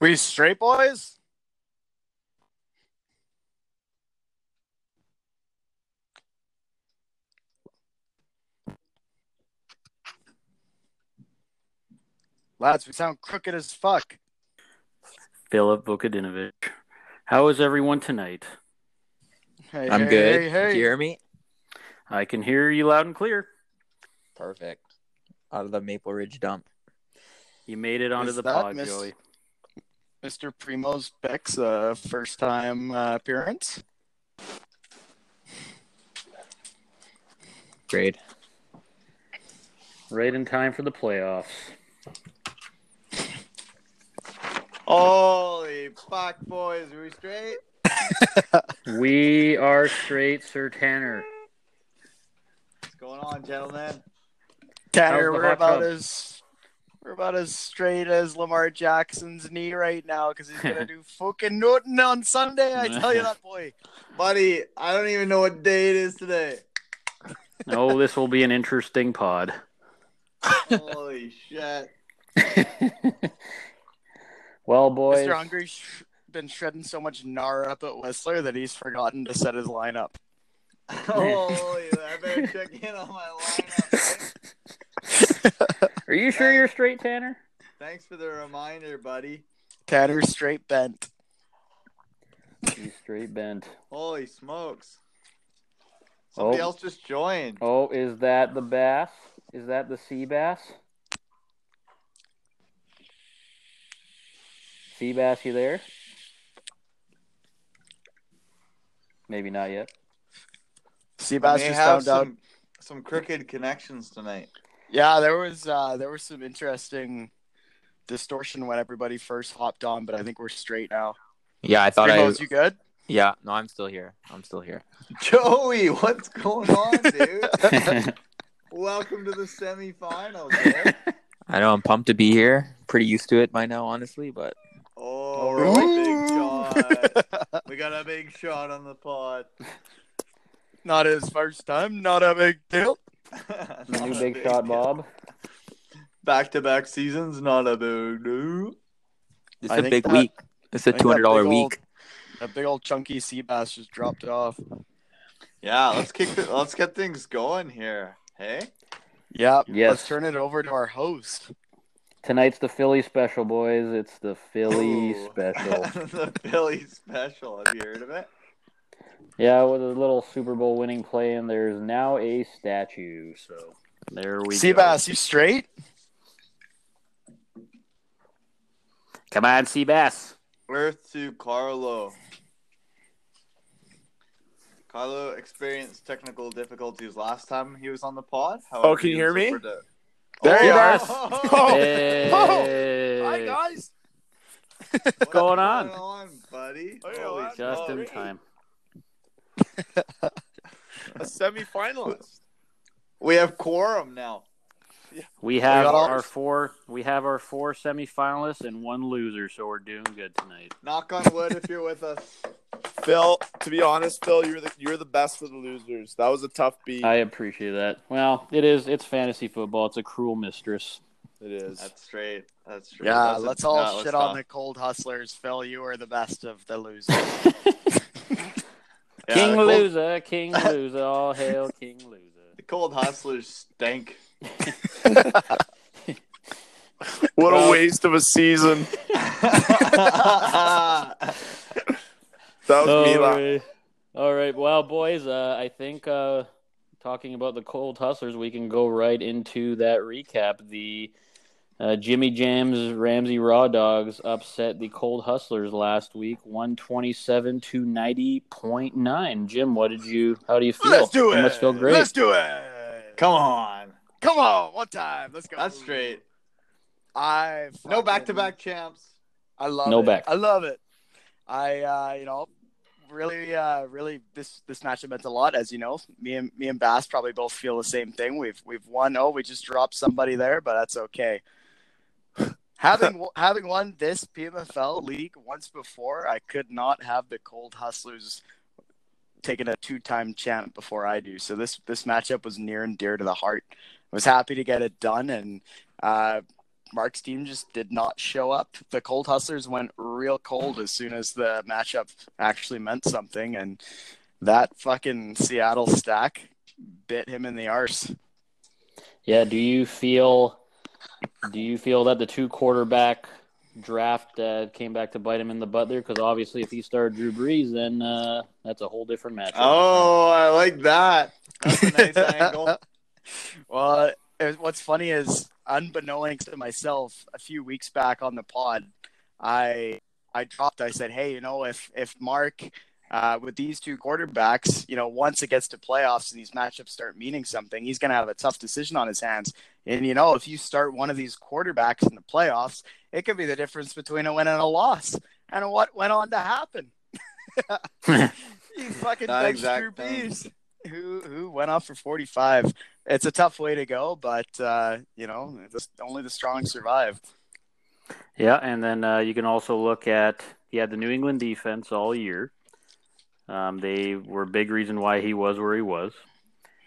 We straight boys? Lads, we sound crooked as fuck. Philip Vukadinovich. How is everyone tonight? Hey, I'm hey, good. Hey, hey. Can you hear me? I can hear you loud and clear. Perfect. Out of the Maple Ridge dump. You made it onto Is the pod, Miss- Joey. Mr. Primo's Beck's uh, first time uh, appearance. Great. Right in time for the playoffs. Holy fuck, boys. Are we straight? We are straight, Sir Tanner. What's going on, gentlemen? Tanner, How's the we're about tub? as we're about as straight as Lamar Jackson's knee right now because he's gonna do fucking nothing on Sunday. I tell you that, boy. Buddy, I don't even know what day it is today. Oh, this will be an interesting pod. Holy shit. well, boys. Mr. Hungry's sh- been shredding so much gnar up at Whistler that he's forgotten to set his lineup. Holy, I better check in on my lineup. Are you sure you're straight, Tanner? Thanks for the reminder, buddy. Tanner straight bent. He's straight bent. Holy smokes. Somebody Oh. else just joined. Oh, is that the bass? Is that the sea bass? Sea bass, you there? Maybe not yet. Sea bass just have found out. some, some crooked connections tonight. Yeah, there was uh, there was some interesting distortion when everybody first hopped on, but I think we're straight now. Yeah, I thought Primos, I. you good? Yeah, no, I'm still here. I'm still here. Joey, what's going on, dude? Welcome to the semifinals, man. I know I'm pumped to be here. Pretty used to it by now, honestly, but Oh, really? big shot. We got a big shot on the pod. not his first time. Not a big deal. The new big shot, Bob. Back to back seasons, not a big deal. it's I a big that- week. It's a think two that hundred dollar big old- week. That big old chunky sea bass just dropped off. Yeah, let's kick. The, let's get things going here. Hey, Yeah. Yes. Let's turn it over to our host. Tonight's the Philly special, boys. It's the Philly Ooh. special. the Philly special. Have you heard of it? Yeah, with a little Super Bowl winning play, and there's now a statue. So there we Sea go. bass, you straight? Come on, Seabass. Earth to Carlo. Carlo experienced technical difficulties last time he was on the pod. Oh, can you he hear me? super to- There you are. Oh, oh, oh, oh, Hey. Hi guys. what's going on? buddy? Hey, Holy lads. Just in smokes. time. A semifinalist. We have quorum now. We have got all- our four. We have our four semifinalists and one loser, so we're doing good tonight. Knock on wood if you're with us. Phil, to be honest, Phil, you're the you're the best of the losers. That was a tough beat. I appreciate that. Well, it is. It's fantasy football. It's a cruel mistress. it is. That's straight. That's straight. Yeah, That's let's all that was shit on tough. the cold hustlers. Phil, you are the best of the losers. Yeah, king cold, loser, king loser, all hail king loser. The cold hustlers stink. what Well- a waste of a season. That was me. All right. All right. Well, boys, uh, I think uh, talking about the cold hustlers, we can go right into that recap. The uh, Jimmy Jams Ramsey Raw Dogs upset the cold hustlers last week, one twenty-seven to ninety point nine. Jim, what did you? How do you feel? Let's do it. You must feel great. Let's do it. Come on. Come on, one time. Let's go. That's straight. I No back to back champs. I love No it. back. I love it. I uh, you know, really uh really this this matchup meant a lot, as you know. Me and me and Bass probably both feel the same thing. We've we've won. Oh, we just dropped somebody there, but that's okay. Having having won this PMFL league once before, I could not have the Cold Hustlers taking a two-time champ before I do. So this this matchup was near and dear to the heart. I was happy to get it done, and uh, Mark's team just did not show up. The Cold Hustlers went real cold as soon as the matchup actually meant something, and that fucking Seattle stack bit him in the arse. Yeah, do you feel do you feel that the two quarterback draft uh, came back to bite him in the butt there? Because obviously, if he started Drew Brees, then uh, that's a whole different matchup. Oh, I like that. That's a nice angle. Well, it, what's funny is, unbeknownst to myself, a few weeks back on the pod, I I dropped. I said, "Hey, you know, if if Mark uh, with these two quarterbacks, you know, once it gets to playoffs and these matchups start meaning something, he's going to have a tough decision on his hands. And, you know, if you start one of these quarterbacks in the playoffs, it could be the difference between a win and a loss. And what went on to happen? you fucking That benched exact Drew thing. Brees, who, who went off for 45. It's a tough way to go, but, uh, you know, just, only the strong survive. Yeah, and then uh, you can also look at he had the New England defense all year. Um, they were a big reason why he was where he was,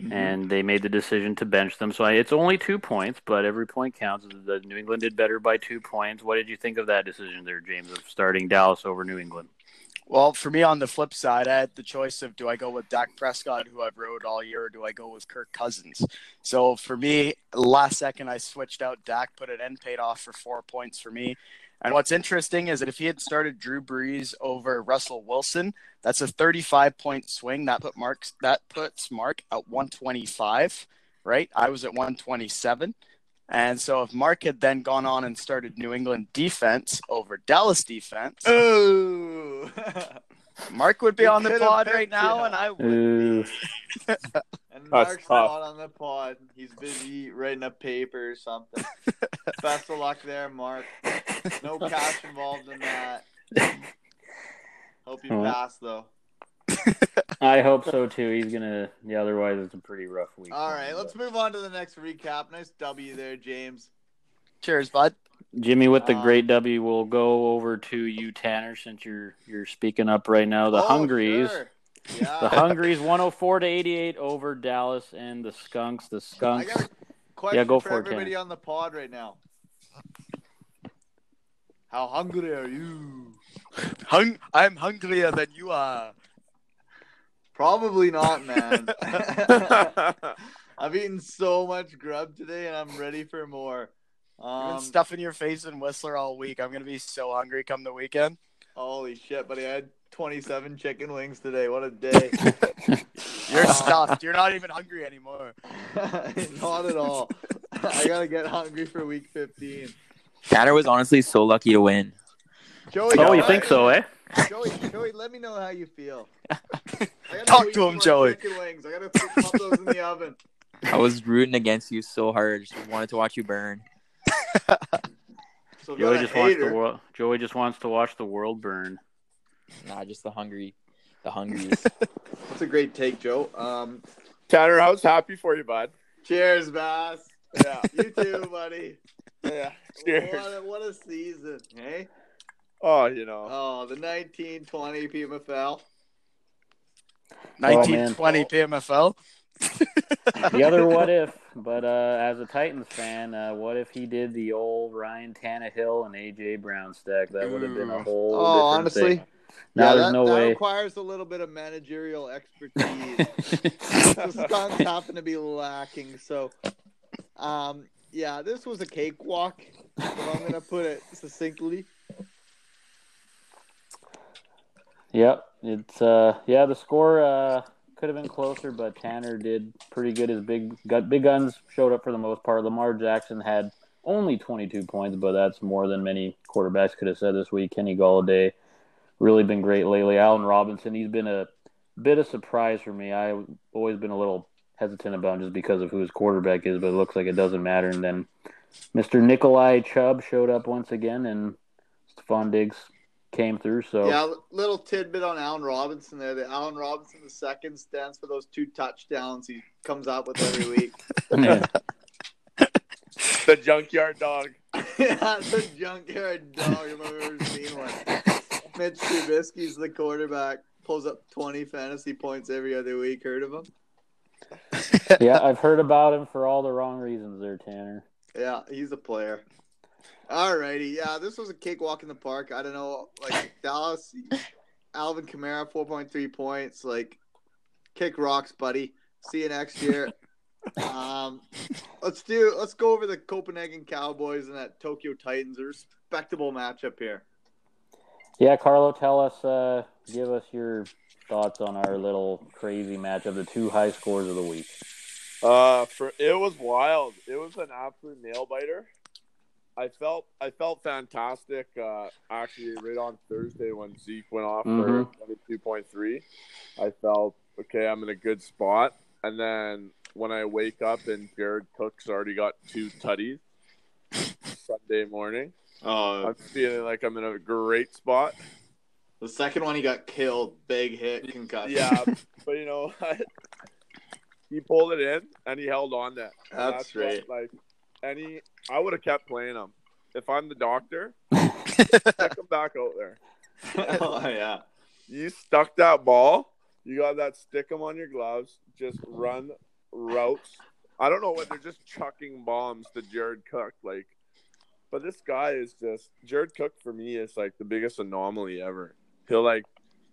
Mm-hmm. and they made the decision to bench them. So I, it's only two points, but every point counts. The New England did better by two points. What did you think of that decision there, James, of starting Dallas over New England? Well, for me on the flip side, I had the choice of do I go with Dak Prescott, who I've rode all year, or do I go with Kirk Cousins? So for me, last second I switched out Dak, put it in, paid off for four points for me. And what's interesting is that if he had started Drew Brees over Russell Wilson, that's a 35 point swing. That put Mark that puts Mark at 125, right? I was at 127. And so if Mark had then gone on and started New England defense over Dallas defense. Mark would be We on the pod picked right now, you. and I would and That's Mark's tough. not on the pod. He's busy writing a paper or something. Best of luck there, Mark. No cash involved in that. Hope you Oh. pass though. I hope so too. He's gonna. Yeah, otherwise it's a pretty rough week. All right, let's move on to the next recap. Nice W there, James. Cheers, bud. Jimmy with the Um, great W. We'll go over to you, Tanner, since you're you're speaking up right now. The Oh, Hungries. sure. Yeah. The Hungries 104 to 88 over Dallas and the Skunks. The I Skunks. got a question Yeah, go for, for it, everybody Tanner. on the pod right now. How hungry are you? Hung- I'm hungrier than you are. Probably not, man. I've eaten so much grub today, and I'm ready for more. You've Um, been stuffing your face in Whistler all week. I'm gonna be so hungry come the weekend. holy shit, buddy! I had 27 chicken wings today. What a day! You're Uh, stuffed. You're not even hungry anymore. not at all. I gotta get hungry for week 15. Tanner was honestly so lucky to win. Joey, oh, you think so, eh? Joey, Joey, let me know how you feel. Talk to him, Joey. Chicken wings. I gotta pop those in the oven. I was rooting against you so hard. Just wanted to watch you burn. So Joey just wants hater. the world. Joey just wants to watch the world burn. Nah, just the hungry, the hungries. That's a great take, Joe. Um, Tanner, I was happy for you, bud. cheers, Bass. Yeah. You too, buddy. yeah. Cheers. What a, what a season, hey? Oh, you know. Oh, the 1920 PMFL. 1920 PMFL. The other what if, but uh, as a Titans fan, uh, what if he did the old Ryan Tannehill and AJ Brown stack? That would have been a Ooh. whole. Oh, different honestly, thing. No, yeah, there's that, no that way. requires a little bit of managerial expertise. the Skunks happen to be lacking. So, um, yeah, this was a cakewalk. If I'm going to put it succinctly. Yep, it's uh, yeah, the score uh could have been closer, but Tanner did pretty good. His big got big guns showed up for the most part. Lamar Jackson had only 22 points, but that's more than many quarterbacks could have said this week. Kenny Golladay really been great lately. Allen Robinson, he's been a bit of surprise for me. I've always been a little hesitant about him just because of who his quarterback is, but it looks like it doesn't matter. And then Mr. Nikolai Chubb showed up once again, and Stefon Diggs came through. So Yeah, little tidbit on Allen Robinson there. The Allen Robinson the second stands for those two touchdowns he comes out with every week. The junkyard dog. That's a junkyard dog if I've ever seen one. Mitch Trubisky's the quarterback. Pulls up 20 fantasy points every other week. Heard of him? yeah, I've heard about him for all the wrong reasons there, Tanner. Yeah, he's a player. Alrighty, yeah, this was a cakewalk in the park. I don't know, like Dallas, Alvin Kamara, four point three points. Like, kick rocks, buddy. See you next year. um, let's do. Let's go over the Copenhagen Cowboys and that Tokyo Titans. A respectable matchup here. Yeah, Carlo, tell us, uh, give us your thoughts on our little crazy match of the two high scores of the week. Uh, for it was wild. It was an absolute nail biter. I felt I felt fantastic. Uh, actually, right on Thursday when Zeke went off Mhm. for twenty two point three, I felt okay. I'm in a good spot. And then when I wake up and Jared Cook's already got two tutties Sunday morning, Oh, I'm feeling like I'm in a great spot. the second one he got killed. Big hit, concussion. Yeah, but you know, he pulled it in and he held on to. And That's what, right. like any, I would have kept playing him. If I'm the doctor, stick him back out there. oh yeah. You stuck that ball. You got that stick 'em on your gloves. Just run routes. I don't know what they're just chucking bombs to Jared Cook. Like, but this guy is just Jared Cook for me is like the biggest anomaly ever. He'll like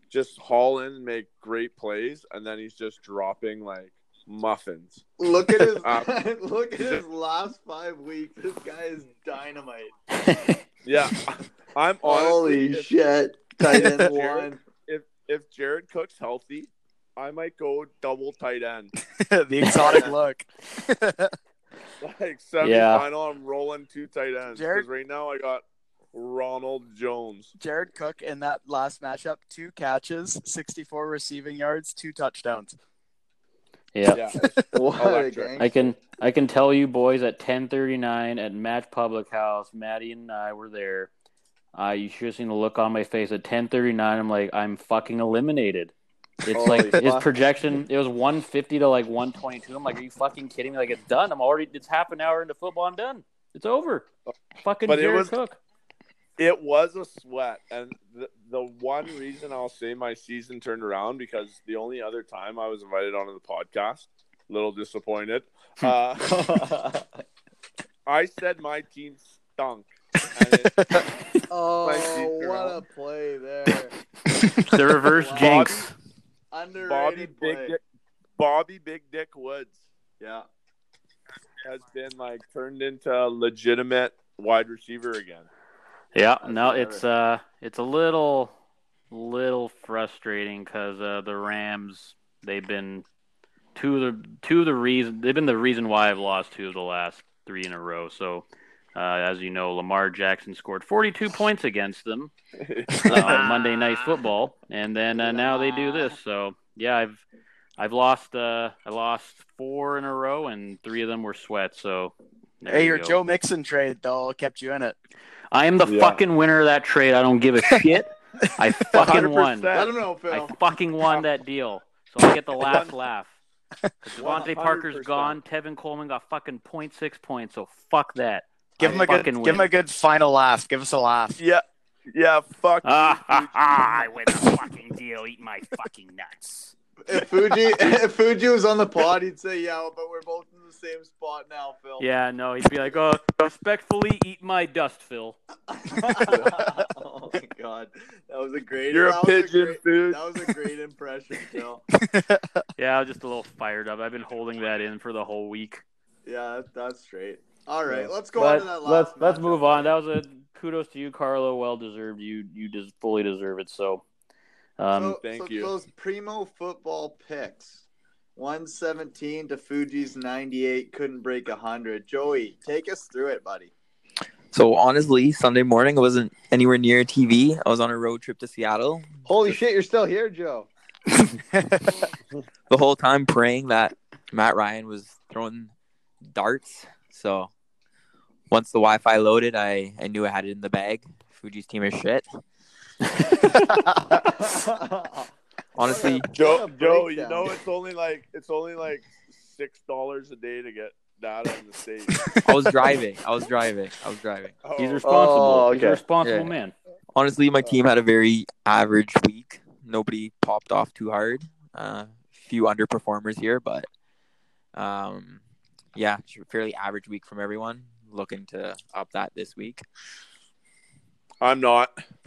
just haul in and make great plays, and then he's just dropping like muffins. Look at his Uh, look at his last five weeks. This guy is dynamite. Yeah, I'm Holy if, shit! Tight end Jared- one. if if Jared Cook's healthy, I might go double tight end. the exotic look. Like semifinal, I'm rolling two tight ends. Jared- Because right now I got Ronald Jones. Jared Cook in that last matchup, two catches, 64 receiving yards, two touchdowns. Yeah. Yeah, What a Electric. gang. I can I can tell you boys at 10:39 at Match Public House, Maddie and I were there. Uh, you should have seen the look on my face at 10:39. I'm like, I'm fucking eliminated. It's Holy like his projection. It was 150 to like 122. I'm like, are you fucking kidding me? Like it's done. I'm already. It's half an hour into football. I'm done. It's over. Fucking But it was- Cook. it was a sweat, and the the one reason I'll say my season turned around because the only other time I was invited onto the podcast, little disappointed. Uh, I said my team stunk. And it, My Oh, what around. a play there! The reverse Wow. jinx. Underrated Bobby play. Big Dick, Bobby Big Dick Woods Yeah. has been like turned into a legitimate wide receiver again. Yeah, no, it's uh, it's a little, little frustrating because uh, the Rams they've been two of the two of the reason they've been the reason why I've lost two of the last three in a row. So, uh, as you know, Lamar Jackson scored 42 points against them uh, on Monday Night Football, and then uh, now they do this. So, yeah, I've I've lost uh, I lost four in a row, and three of them were sweats. So. Hey, you your go. Joe Mixon trade though kept you in it. I am the Yeah. fucking winner of that trade. I don't give a shit. I fucking won. 100%. Let him know, I fucking won that deal. So I get the last laugh. 'Cause DeVante Parker's gone. Tevin Coleman got fucking 0.6 points. So fuck that. Give I him a good fucking give him a good final laugh. Give us a laugh. Yeah, yeah. Fuck. Ah, you, ha, Fuji. I win the fucking deal. Eat my fucking nuts. If Fuji if Fuji was on the pod, he'd say, "Yeah, but we're both in the same spot now, Phil." Yeah, no, he'd be like, oh, respectfully eat my dust, Phil. oh my god, that was a great. You're a that was pigeon great- food. That was a great impression, Phil. Yeah, I was just a little fired up. I've been holding that in for the whole week. Yeah, that's straight. All right, Yeah. let's go on But to that last. let's let's move on. That was a kudos to you, Carlo. Well deserved. You you des- fully deserve it. So, um, so, Thank so you. Those primo football picks. 117 to Fuji's 98 couldn't break 100. Joey, take us through it, buddy. So honestly, Sunday morning I wasn't anywhere near TV. I was on a road trip to Seattle. Holy shit, you're still here, Joe. The whole time praying that Matt Ryan was throwing darts. So once the Wi-Fi loaded, I, I knew I had it in the bag. Fuji's team is shit. Honestly, Joe, Joe, you know it's only like it's only like six dollars a day to get data in the states. I was driving. I was driving. I was driving. he's Oh, responsible. Oh, He's a responsible Yeah. man. Honestly, my team had a very average week. Nobody popped off too hard. A uh, few underperformers here, but um, yeah, fairly average week from everyone. looking to up that this week. I'm not.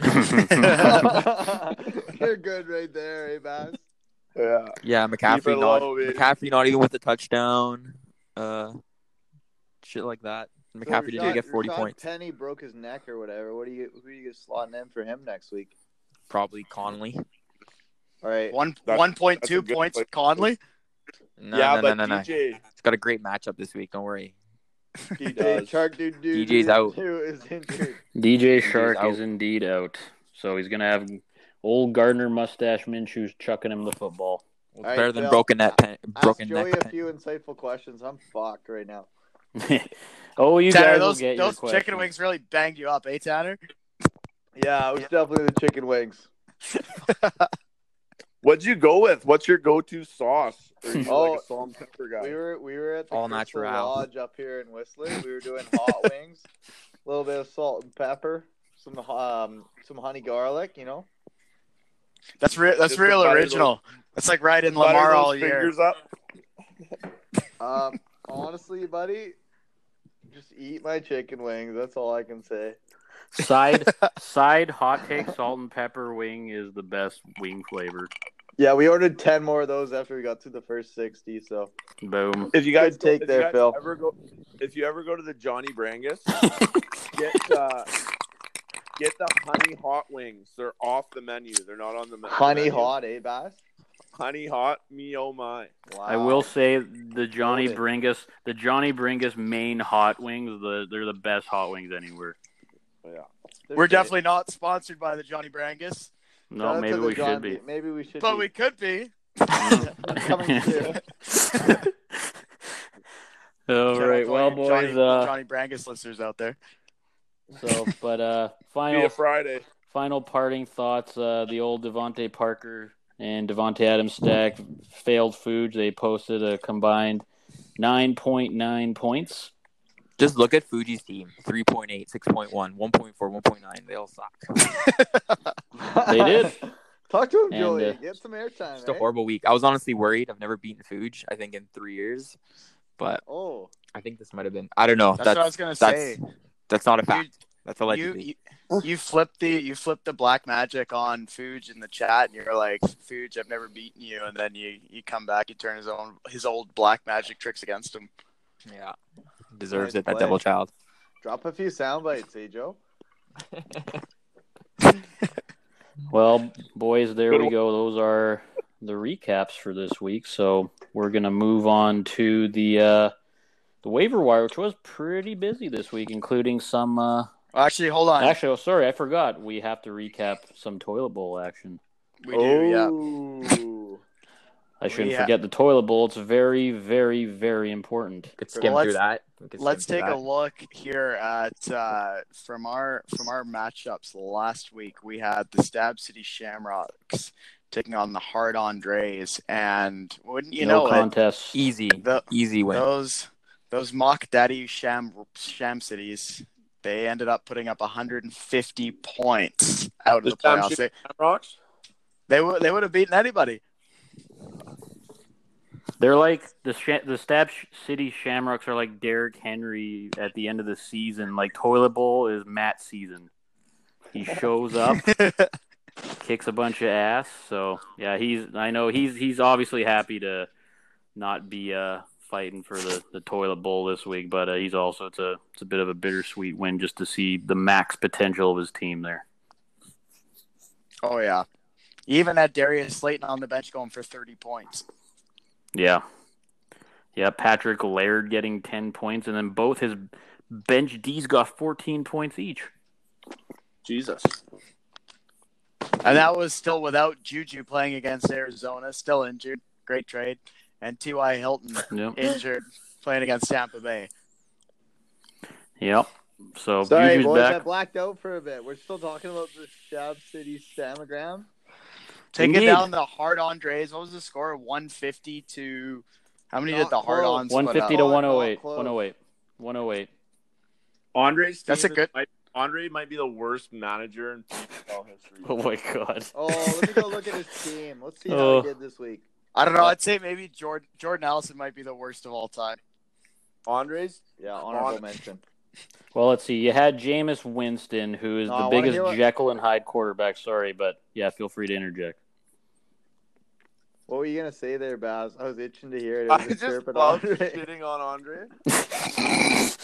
You're good right there, eh, Bass? Yeah. Yeah, McCaffrey it not low, baby. McCaffrey not even with a touchdown. Uh, shit like that. McCaffrey So didn't get 40 Rashad points. Penny broke his neck or whatever. What do you who are you slotting in for him next week? Probably Conley. All right. One That's- one point that's a two good points. point. Conley. No, yeah, no, but no, no, no. DJ, It's got a great matchup this week. Don't worry. DJ. Shark Dude Dude DJ's out. is injured. DJ Chark is indeed out. So he's gonna have old Gardner mustache Minshew's chucking him the football. Well, it's All right, better than Phil, broken net, pen, Ask broken Joey neck. a pen. few insightful questions. I'm fucked right now. oh, you Tanner, guys those will get those your chicken questions. wings really banged you up, eh, Tanner? Yeah, it was definitely the chicken wings. what'd you go with? What's your go-to sauce? Or are you Oh, like salt and pepper guy? We were we were at the All Crystal natural. Lodge up here in Whistler. We were doing hot wings, a little bit of salt and pepper, some um some honey garlic. You know. That's real. That's Just real to butter original. That's like riding Butter Lamar those all year. fingers up. Um, honestly, buddy, just eat my chicken wings. That's all I can say. Side side hot take salt and pepper wing is the best wing flavor. Yeah, we ordered ten more of those after we got through the first sixty. So Boom. If you guys Good take if there, guys Phil. Ever go, if you ever go to the Johnny Brangus, get uh, get the honey hot wings. They're off the menu. They're not on the me- honey menu. hot, eh, Bass? Honey hot, me oh my. Wow. I will say the Johnny Loaded. Bringus, the Johnny Bringus main hot wings, the they're the best hot wings anywhere. Yeah. They're We're great. definitely not sponsored by the Johnny Brangus, Shout No, out maybe we John- should be. Maybe we should. but be. we could be. Coming soon. All Shout right, well, all boys. Johnny, uh, Johnny Brangus listeners out there. so, but uh, final Friday. final parting thoughts. Uh, the old DeVante Parker and Davante Adams stack failed foods. They posted a combined nine point nine points. Just look at Fuji's team 3.8, 6.1, 1.4, 1.9. They all suck. They did. Talk to him, And, Joey. uh, Get some airtime. Just a eh? horrible week. I was honestly worried. I've never beaten Fuji, I think, in three years. But Oh, I think this might have been. I don't know. That's, That's what I was gonna that's, say. that's not a You, fact. That's you, allegedly. you, you flipped the you flipped the black magic on Fuge in the chat, and you're like, Fuge, I've never beaten you, and then you you come back, you turn his own his old black magic tricks against him. yeah. Deserves Nice it, that devil child. drop a few sound bites, eh, Joe? Well, boys, there we go. Those are the recaps for this week. So we're gonna move on to the uh, the waiver wire, which was pretty busy this week, including some. Uh, Actually, hold on. actually, oh, sorry, I forgot. We have to recap some toilet bowl action. we do, yeah. Ooh. I shouldn't Yeah. forget the toilet bowl. It's very, very, very important. Could skim Let's- through that. Skim Let's take that. a look here at uh, from our from our matchups last week. We had the Stab City Shamrocks taking on the Hard Andres, and wouldn't you no know it. Easy, the, easy win. those those mock daddy sham sham cities they ended up putting up 150 points out of The the playoffs. Sham They, they would they would have beaten anybody. They're like the Sh- the Stab City Shamrocks are like Derrick Henry at the end of the season. Like toilet bowl is Matt season. He shows up, kicks a bunch of ass. So yeah, he's I know he's he's obviously happy to not be uh fighting for the, the toilet bowl this week, but uh, he's also it's a it's a bit of a bittersweet win just to see the max potential of his team there. oh yeah, even at Darius Slayton on the bench going for 30 points. Yeah. Yeah, Patrick Laird getting 10 points, and then both his bench D's got 14 points each. Jesus. And that was still without Juju playing against Arizona, still injured. Great trade. And T.Y. Hilton Yep. injured playing against Tampa Bay. Yep. So Sorry, Juju's boys, I blacked out for a bit. We're still talking about the Shab City Stamagram. Taking Indeed. down the hard Andres. What was the score? 150 to. How many Not did the hard close. ons 150 to 108. 108. 108. Andre's team That's a good- might- Andre might be the worst manager in PPL history. Oh my god. Oh, let me go look at his team. Let's see how Oh. he did this week. I don't know. I'd say maybe Jordan, Jordan Allison might be the worst of all time. Andres, Yeah, honorable On- mention. Well, let's see. You had Jameis Winston, who is No, the wanna biggest what- Jekyll and Hyde quarterback. Sorry, but yeah, feel free to interject. What were you gonna say there, Baz? I was itching to hear it. It I just love shitting on Andre.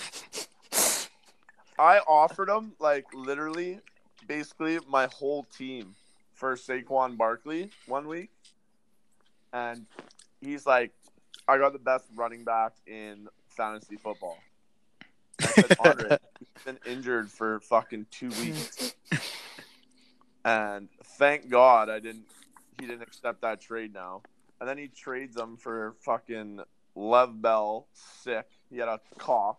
I offered him like literally, basically my whole team for Saquon Barkley one week, and he's like, "I got the best running back in fantasy football." I said, "Andre, he's been injured for fucking two weeks, and thank God I didn't. He didn't accept that trade now." And then he trades him for fucking Lev Bell, sick. He had a cough.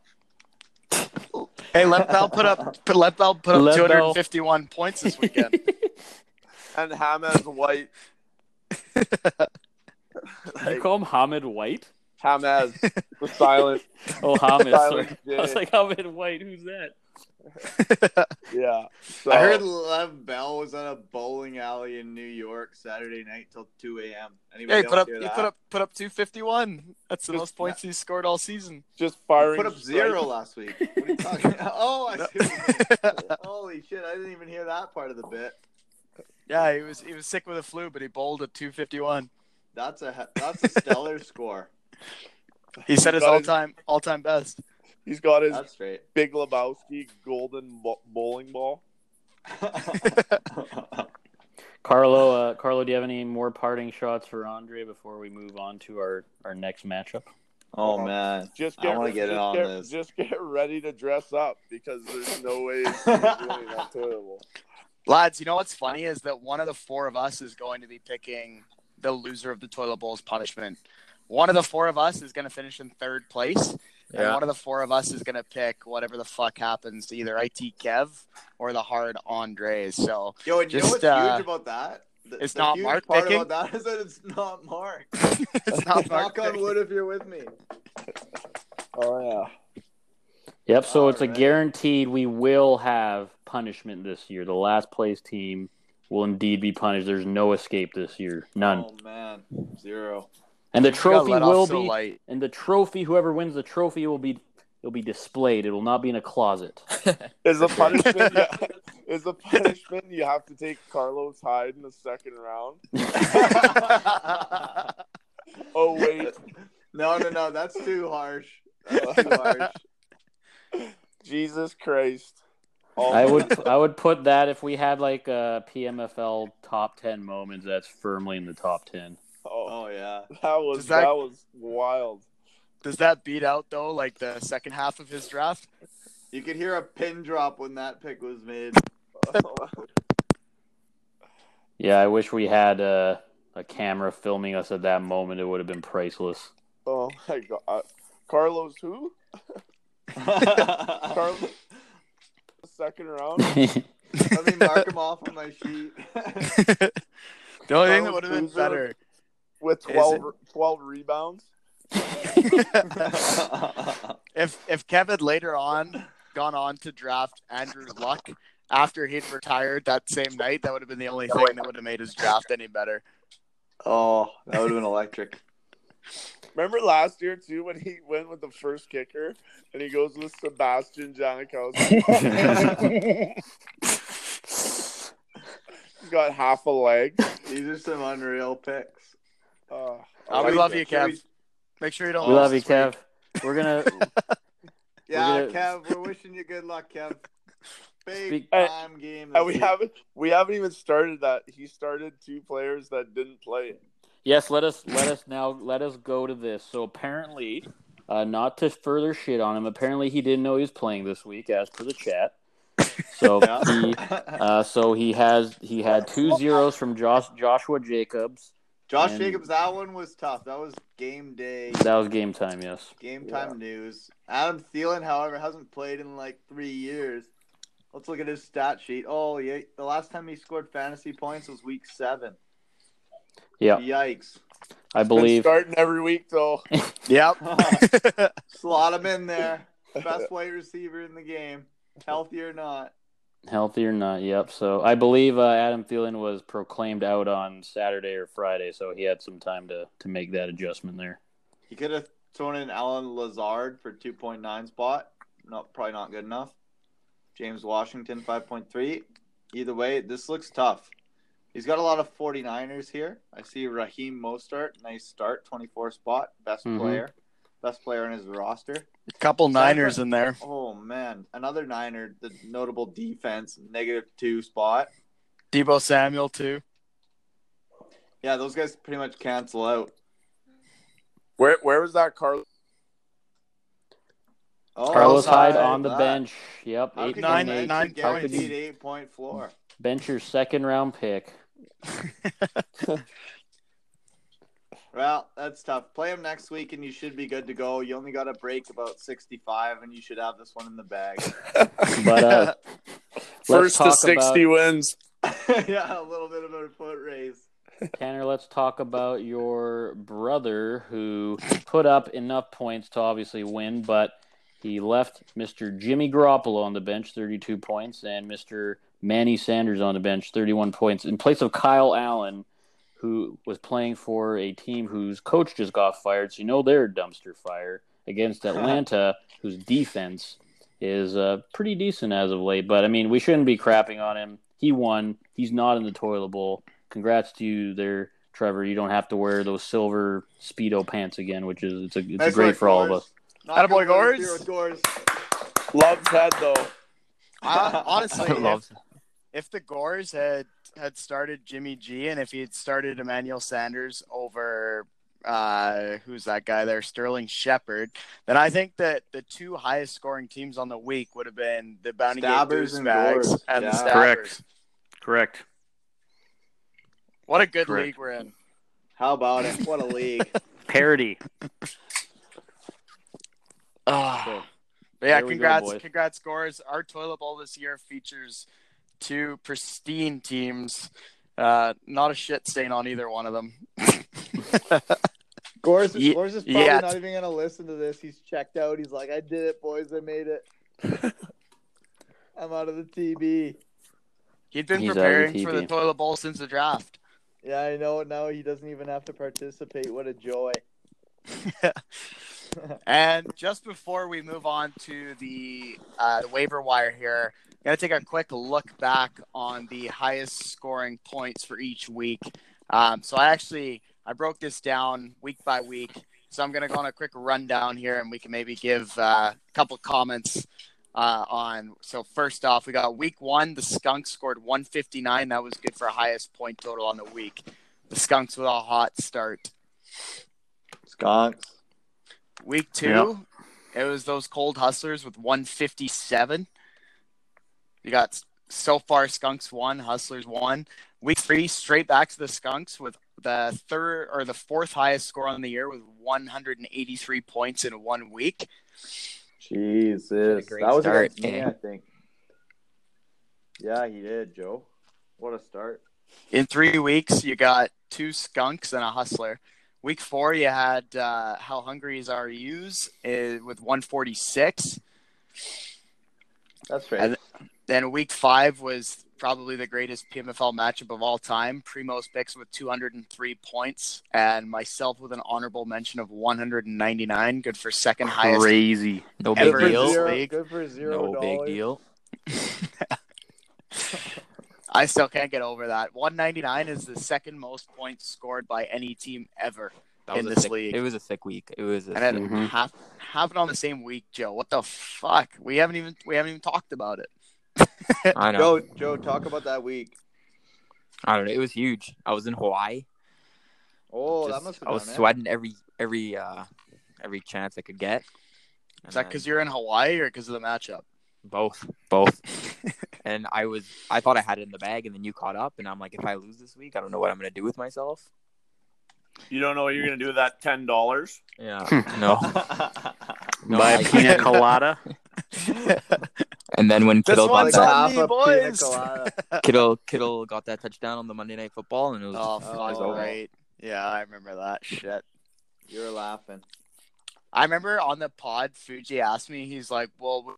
Hey, let Bell put up put, let Bell put up Let Bell- 251 points this weekend. And James White. you call him Hamid White? James, the silent. Oh, Hamid. sorry. silent I was like, Hamid White. Who's that? yeah. So, I heard Lev Bell was at a bowling alley in New York Saturday night till 2 a.m. Anybody hey, else put up hear you put up put up 251. That's the Just- most points he's scored all season. just He firing. put up zero last week. What are you talking Oh, I see. what you mean. Holy shit! I didn't even hear that part of the bit. yeah, he was he was sick with a flu, but he bowled at 251. That's a that's a stellar score. He set his all time all time best. He's got his That's great. Big Lebowski golden bowling ball. Carlo, uh, Carlo, do you have any more parting shots for Andre before we move on to our, our next matchup? oh man, Just I get, wanna get in just on get- this. Just get ready to dress up because there's no way he's doing that terrible. Lads, you know what's funny is that one of the four of us is going to be picking the loser of the toilet bowl's punishment. One of the four of us is going to finish in third place, and one of the four of us is going to pick whatever the fuck happens to either IT Kev or the hard Andres. So Yo, and you know what's uh, huge about that? The, it's the not huge Mark part picking? about that is that it's not Mark. it's not Mark Knock on wood if you're with me. Oh yeah. Yep, so it's a guaranteed we will have punishment this year. The last place team will indeed be punished. There's no escape this year. None. Oh man, zero. And the trophy will so be light. and the trophy whoever wins the trophy will be it'll be displayed. It will not be in a closet. Is the punishment? yeah, is the punishment you have to take Carlos Hyde in the second round? Oh wait, no, no, no. That's too harsh. That's too harsh. Jesus Christ! All I would I would put that if we had like a PMFL top 10 moments that's firmly in the top 10. Oh, Oh yeah. that was that... that- was wild. Does that beat out though, like the second half of his draft? You could hear a pin drop when that pick was made. Yeah, I wish we had uh, a camera filming us at that moment. It would have been priceless. oh my god, Carlos who? Carlos second round. Let me mark him off on my sheet. the only thing that would have been Boozer. better. With Is 12, 12 rebounds. if if Kev had later on gone on to draft Andrew Luck after he'd retired that same night, that would have been the only thing that would have made his draft any better. oh, that would have been electric. Remember last year too when he went with the first kicker and he goes with Sebastian Janikowski. He's got half a leg. These are some unreal picks. Uh, I Uh, we love you, Kev. Make sure you don't. we love you, this week. Kev. We're gonna Yeah, gonna- Kev, we're wishing you good luck, Kev. Big Speak- time game. And we week. haven't we haven't even started that. He started two players that didn't play. Yes, let us let us now let us go to this. So apparently, uh, not to further shit on him, apparently he didn't know he was playing this week, as per the chat. So Yeah. he uh, so he has he had two zeros from Josh Joshua Jacobs. Josh and- Jacobs, that one was tough. That was game day, That was game time. Yes. game time news. Adam Thielen, however, hasn't played in like three years. Let's look at his stat sheet. Oh, yeah, the last time he scored fantasy points was week seven. Yeah, Yikes! I Been believe. starting every week though. Yep. Slot him in there. Best wide receiver in the game, healthy or not. Healthy or not? Yep. So I believe uh, Adam Thielen was proclaimed out on Saturday or Friday, so he had some time to to make that adjustment there. He could have thrown in Allen Lazard for two point nine spot. not probably not good enough. James Washington 5.3. Either way, this looks tough. He's got a lot of 49ers here. I see Raheem Mostert, nice start, 24 spot, best Mhm. player, best player in his roster. A couple San Niners in there. Oh man, another Niner, the notable defense, negative two spot. Deebo Samuel too. Yeah, those guys pretty much cancel out. Where where was that Carlos? Oh, Carlos Hyde Hyde, on the that. bench. Yep, How eight could nine- you point make eight. nine- a How could guaranteed you eight point floor? bench your second round pick? Well, that's tough. Play them next week, and you should be good to go. You only got to break about sixty-five, and you should have this one in the bag. But uh, First to sixty about- wins. yeah, a little bit of a foot raise. Tanner, let's talk about your brother who put up enough points to obviously win, but he left Mr. Jimmy Garoppolo on the bench, 32 points, and Mr. Manny Sanders on the bench, 31 points, in place of Kyle Allen, who was playing for a team whose coach just got fired. So you know they're a dumpster fire against Atlanta, whose defense is uh, pretty decent as of late. But I mean, we shouldn't be crapping on him. He won. He's not in the toilet bowl. Congrats to you there, Trevor. You don't have to wear those silver speedo pants again, which is it's a it's Nice great work, for all of us. Not Attaboy, good work, Gores. zero Gores. Love's head though. Uh, honestly, if, Loves- if the Gores had had started Jimmy G and if he had started Emmanuel Sanders over uh, who's that guy there, Sterling Shepard, then I think that the two highest scoring teams on the week would have been the Bounty Stabbers Gate and Bags Gores. and Yeah. the Stabbers. Correct. Correct. What a good Correct. league we're in. How about it? What a league! Parody. Ah. So, But yeah, There we go, congrats, congrats, scores. Our toilet bowl this year features two pristine teams. Uh, not a shit stain on either one of them. Gores, Ye- Gores is probably yeah. not even gonna listen to this. He's checked out. He's like, "I did it, boys. I made it. I'm out of the TB." He'd been He's out the preparing for the toilet bowl since the draft. Yeah, I know. Now he doesn't even have to participate. What a joy! And just before we move on to the, uh, the waiver wire here, I'm going to take a quick look back on the highest scoring points for each week. Um, so I actually I broke this down week by week. So I'm going to go on a quick rundown here, and we can maybe give uh, a couple comments uh, on. So first off, we got week one. The Skunks scored 159. That was good for a highest point total on the week. The Skunks with a hot start. Skunks. Week two, Yeah. it was those cold hustlers with 157. You got so far Skunks one, Hustlers one. Week three, straight back to the Skunks with the third or the fourth highest score on the year with 183 points in one week. Jesus, that was start, against me, eh? I think. Yeah, he did, Joe. What a start! In three weeks, you got two Skunks and a Hustler. Week four, you had uh, How Hungry Is Our Use uh, with 146. That's right. And- Then week five was probably the greatest PMFL matchup of all time. Primo's picks with 203 points, and myself with an honorable mention of 199. Good for second highest. Crazy. No big in deal. zero, league. good for zero No big deal. I still can't get over that. 199 is the second most points scored by any team ever. That was In a this sick, league. It was a thick week. It was. A And then sick- Mhm. half have it on the same week, Joe. What the fuck? We haven't even we haven't even talked about it. I know. Joe, Joe, talk about that week. I don't know. It was huge. I was in Hawaii. Oh, that must have I was done it. sweating every every uh every chance I could get. Is that because you're in Hawaii or because of the matchup? both both? and I was I thought I had it in the bag, and then you caught up, and I'm like, if I lose this week, I don't know what I'm gonna do with myself. You don't know what you're gonna do with that ten dollars. Yeah, no. no Buy a pina colada. and then when Kittle got that, on half me, boys. Kittle Kittle got that touchdown on the Monday Night Football, and it was Oh, it was Oh. over. great. Yeah, I remember that shit. You were laughing. I remember on the pod, Fuji asked me, he's like, well, would you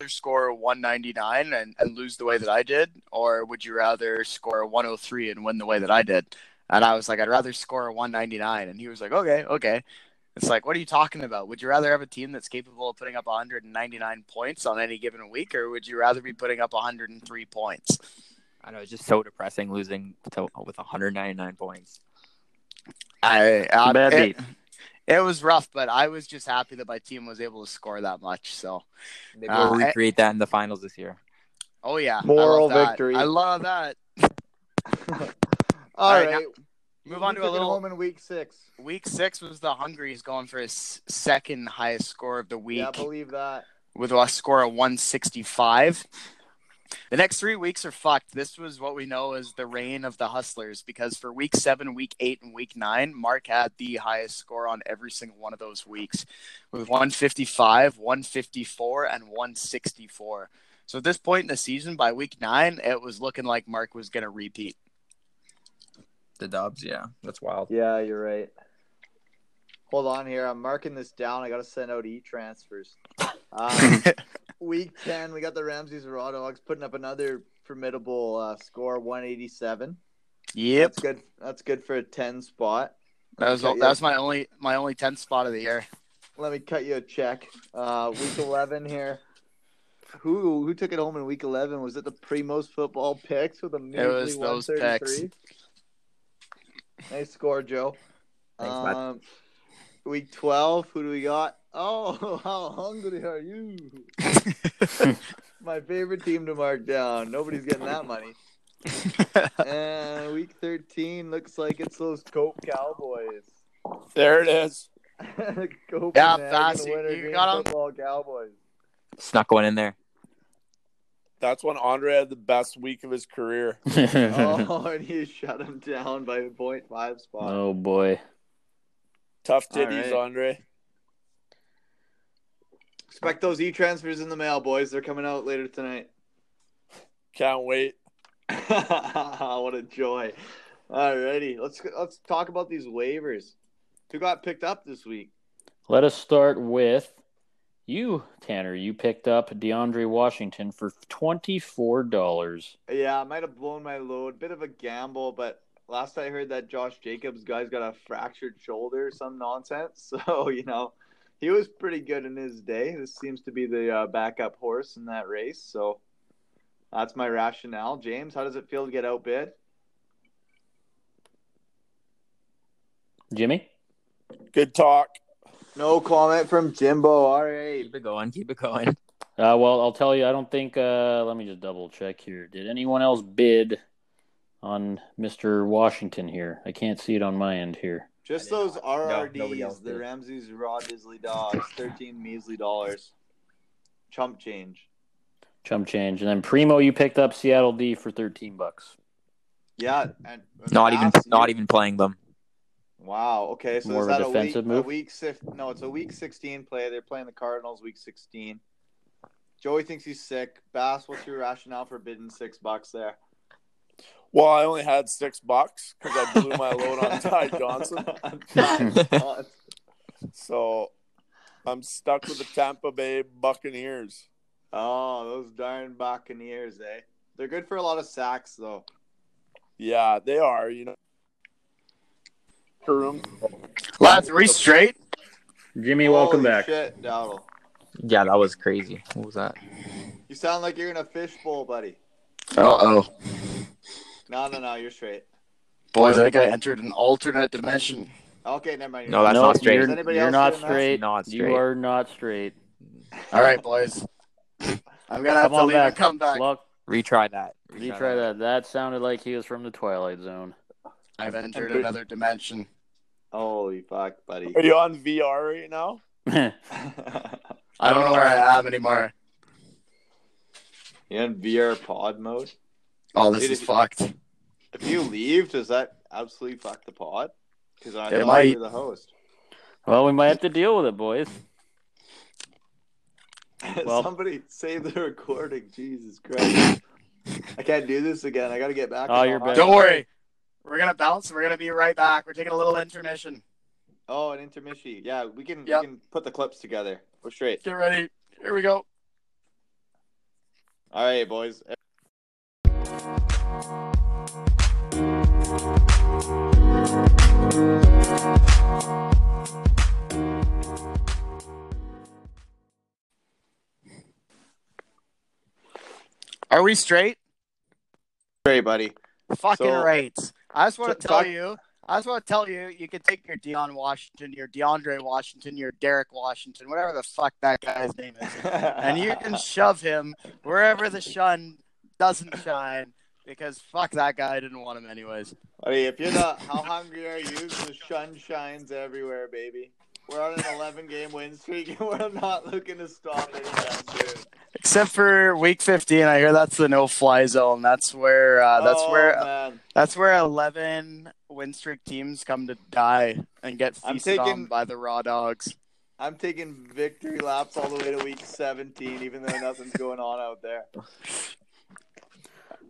rather score 199 and, and lose the way that I did, or would you rather score 103 and win the way that I did? And I was like, I'd rather score 199. And he was like, okay, okay. It's like, what are you talking about? Would you rather have a team that's capable of putting up 199 points on any given week, or would you rather be putting up 103 points? I know it's just so depressing losing to, with 199 points. I, I Bad it, beat. it was rough, but I was just happy that my team was able to score that much. So, Maybe Uh, we'll I- recreate that in the finals this year. oh yeah, Moral love that. victory. I love that. All right, right. Move on to a little- home in week six. Week six was the Hungaries going for his second highest score of the week. Yeah, I believe that. with a score of 165. The next three weeks are fucked. This was what we know as the reign of the hustlers because for week seven, week eight, and week nine, Mark had the highest score on every single one of those weeks with 155, 154, and 164. So at this point in the season, by week nine, it was looking like Mark was going to repeat. The Dubs, yeah, that's wild. Yeah, you're right. Hold on here. I'm marking this down. I got to send out e transfers. Um, week 10, we got the Ramses Raw Dogs putting up another formidable uh, score 187. Yep, That's good. That's good for a 10 spot. that was that was my only my only 10th spot of the year. Let me cut you a check. Uh, week 11 here. Who who took it home in week 11? Was it the Primos football picks with a measly was those 133? Nice score, Joe. Thanks, um, week 12, who do we got? Oh, how hungry are you? My favorite team to mark down. Nobody's getting that money. And week 13 looks like it's those Cope Cowboys. There it is. Copenhagen Yeah, Bass, you- winter you green got 'em. football Cowboys. Snuck one in there. That's when Andre had the best week of his career. Oh, and he shut him down by a 0.5 spot. oh boy. Tough All titties, right. Andre. Expect those e transfers in the mail, boys. They're coming out later tonight. Can't wait. what a joy! Alrighty, let's let's talk about these waivers. Who got picked up this week? Let us start with you, Tanner. You picked up DeAndre Washington for twenty-four dollars. Yeah, I might have blown my load. Bit of a gamble, but last I heard that Josh Jacobs guy's got a fractured shoulder, some nonsense. So you know, he was pretty good in his day. This seems to be the uh, backup horse in that race. So that's my rationale. James, how does it feel to get outbid? Jimmy. Good talk. No comment from Jimbo. All right. Keep it going. Keep it going. Uh, well, I'll tell you. I don't think. Uh, let me just double check here. Did anyone else bid on Mister Washington here? I can't see it on my end here. Just I did those not. No, nobody else RRDs, the did. Ramses Raw Disley dogs, thirteen measly dollars. Chump change. Chump change, and then Primo, you picked up Seattle D for thirteen bucks. Yeah, and and Not even Bass, not even playing them. Wow. Okay, so More is of a that a week? defensive A week sif- No, it's a week sixteen play. They're playing the Cardinals week sixteen. Joey thinks he's sick. Bass, what's your rationale for bidding six bucks there? Well, I only had six bucks because I blew my load on Ty Johnson. Ty Johnson. So I'm stuck with the Tampa Bay Buccaneers. oh, those darn Buccaneers, eh? They're good for a lot of sacks, though. Yeah, they are. You know, Karoom. Lads, are we straight? Jimmy, welcome Holy back. Shit, Dowdle. Yeah, that was crazy. What was that? You sound like you're in a fishbowl, buddy. Uh oh. No, no, no, you're straight. Boys, I think I entered an alternate dimension. Okay, never mind. No, that's no, not straight. You're, Is anybody you're else not doing that? straight. Not You are not straight. All right, boys. I'm gonna have Come to on leave back. come back. Look, Retry that. retry that. That sounded like he was from the Twilight Zone. I've entered another dimension. Holy fuck, buddy. Are you on VR right now? I don't know where I am anymore. you in VR pod mode? Oh, this Dude, is if- fucked. If you leave, does that absolutely fuck the pod? Because I It thought might. you were the host. well, we might have to deal with it, boys. Well- Somebody save the recording. Jesus Christ. I can't do this again. I got to get back. Oh, you're the back. Don't worry. We're gonna bounce. We're gonna be right back. We're taking a little intermission. Oh, an intermission. Yeah, we can yep. we can put the clips together. We're straight. Get ready. Here we go. All right, boys. Are we straight? Straight, buddy. Fucking so, right. I just want to tell talk- you. I just want to tell you, you can take your Dion Washington, your DeAndre Washington, your Derek Washington, whatever the fuck that guy's name is, and you can shove him wherever the sun doesn't shine, because fuck that guy, I didn't want him anyways. Buddy, if you're not, how hungry are you? The sun shines everywhere, baby. We're on an 11 game win streak, and we're not looking to stop anytime soon. Except for week 15, I hear that's the no-fly zone. That's where uh, that's Oh, where man. that's where 11 win streak teams come to die and get I'm feasted on by the raw dogs. I'm taking victory laps all the way to week 17, even though nothing's going on out there.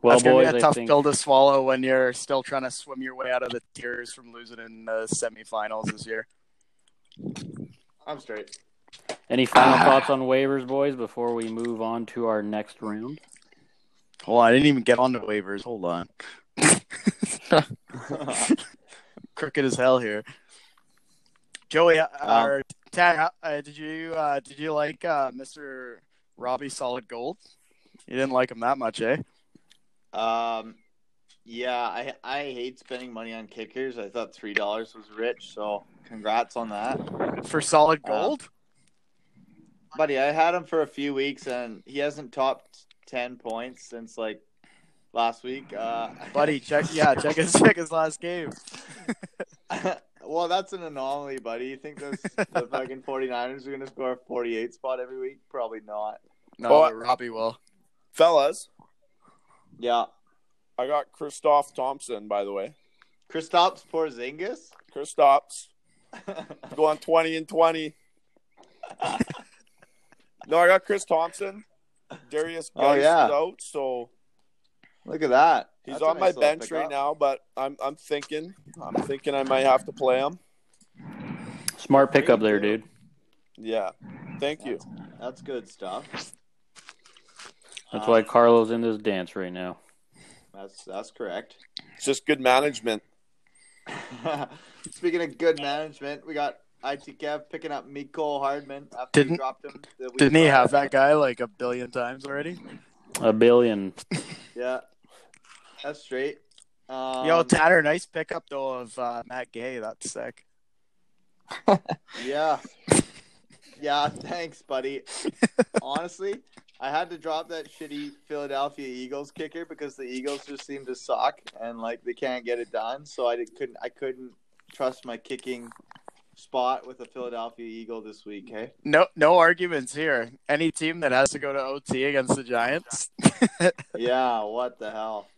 Well, That's gonna boys, be a I tough think pill to swallow when you're still trying to swim your way out of the tears from losing in the semifinals this year. I'm straight. any final Ah. thoughts on waivers, boys, before we move on to our next round? Hold on, I didn't even get on the waivers. Hold on. Crooked as hell here. Joey, uh, Um, or Tag, uh, did you uh, did you like uh, Mr. Robbie Solid Gold? You didn't like him that much, eh? Um, yeah, I I hate spending money on kickers. I thought three dollars was rich, so congrats on that, For Solid Uh, Gold? buddy. I had him for a few weeks, and he hasn't topped ten points since like last week. Uh, Buddy, check yeah, check his check his last game. well, that's an anomaly, buddy. You think those, the fucking 49ers are going to score a 48 spot every week? Probably not. No, Oh, Robbie will. Fellas, Yeah. I got Christoph Thompson, by the way. Kristaps Porzingis? Christoph's going 20 and 20. no, I got Chris Thompson. Darius Oh, yeah. is out, so Look at that. he's That's on my nice little bench right pickup. now. But I'm I'm thinking I'm thinking I might have to play him. Smart pickup Me there, dude. Yeah, thank you. That's good stuff. That's Um, why Carlo's in this dance right now. That's that's correct. It's just good management. Speaking of good management, we got IT Kev picking up Mecole Hardman after Didn't- dropped him. Didn't he have that guy like a billion times already? A billion. Yeah, that's straight. Um, Yo, Tanner, nice pickup though of uh, Matt Gay. That's sick. Yeah. Yeah, thanks, buddy. Honestly, I had to drop that shitty Philadelphia Eagles kicker because the Eagles just seem to suck and like they can't get it done. So I couldn't I couldn't trust my kicking spot with a Philadelphia Eagle this week, hey? No, no arguments here. Any team that has to go to OT against the Giants. Yeah, what the hell?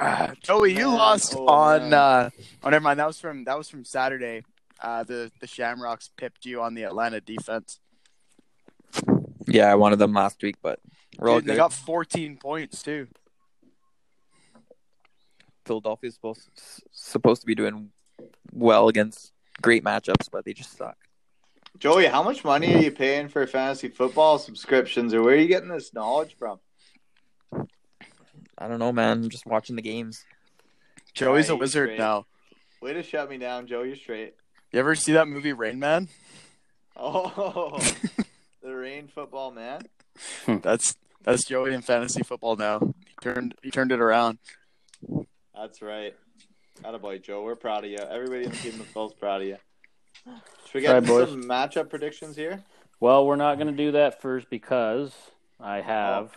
Ah, Joey, you Man, lost oh, on. man. Uh, oh, never mind. That was from that was from Saturday. Uh, the the Shamrocks pipped you on the Atlanta defense. Yeah, I wanted them last week, but we're all Dude, they got 14 points too. Philadelphia's supposed supposed to be doing well against great matchups, but they just suck. Joey, how much money are you paying for fantasy football subscriptions or where are you getting this knowledge from? I don't know, man. I'm just watching the games. Joey's a wizard great. now. Way to shut me down, Joe. You're straight. You ever see that movie Rain Man? Oh, the rain football man. Hmm. That's that's Joey in fantasy football now. He turned he turned it around. That's right. Attaboy, Joe. We're proud of you. Everybody in the team of Phil's proud of you. Should we get All right, boys. some matchup predictions here? Well, we're not going to do that first because I oh. have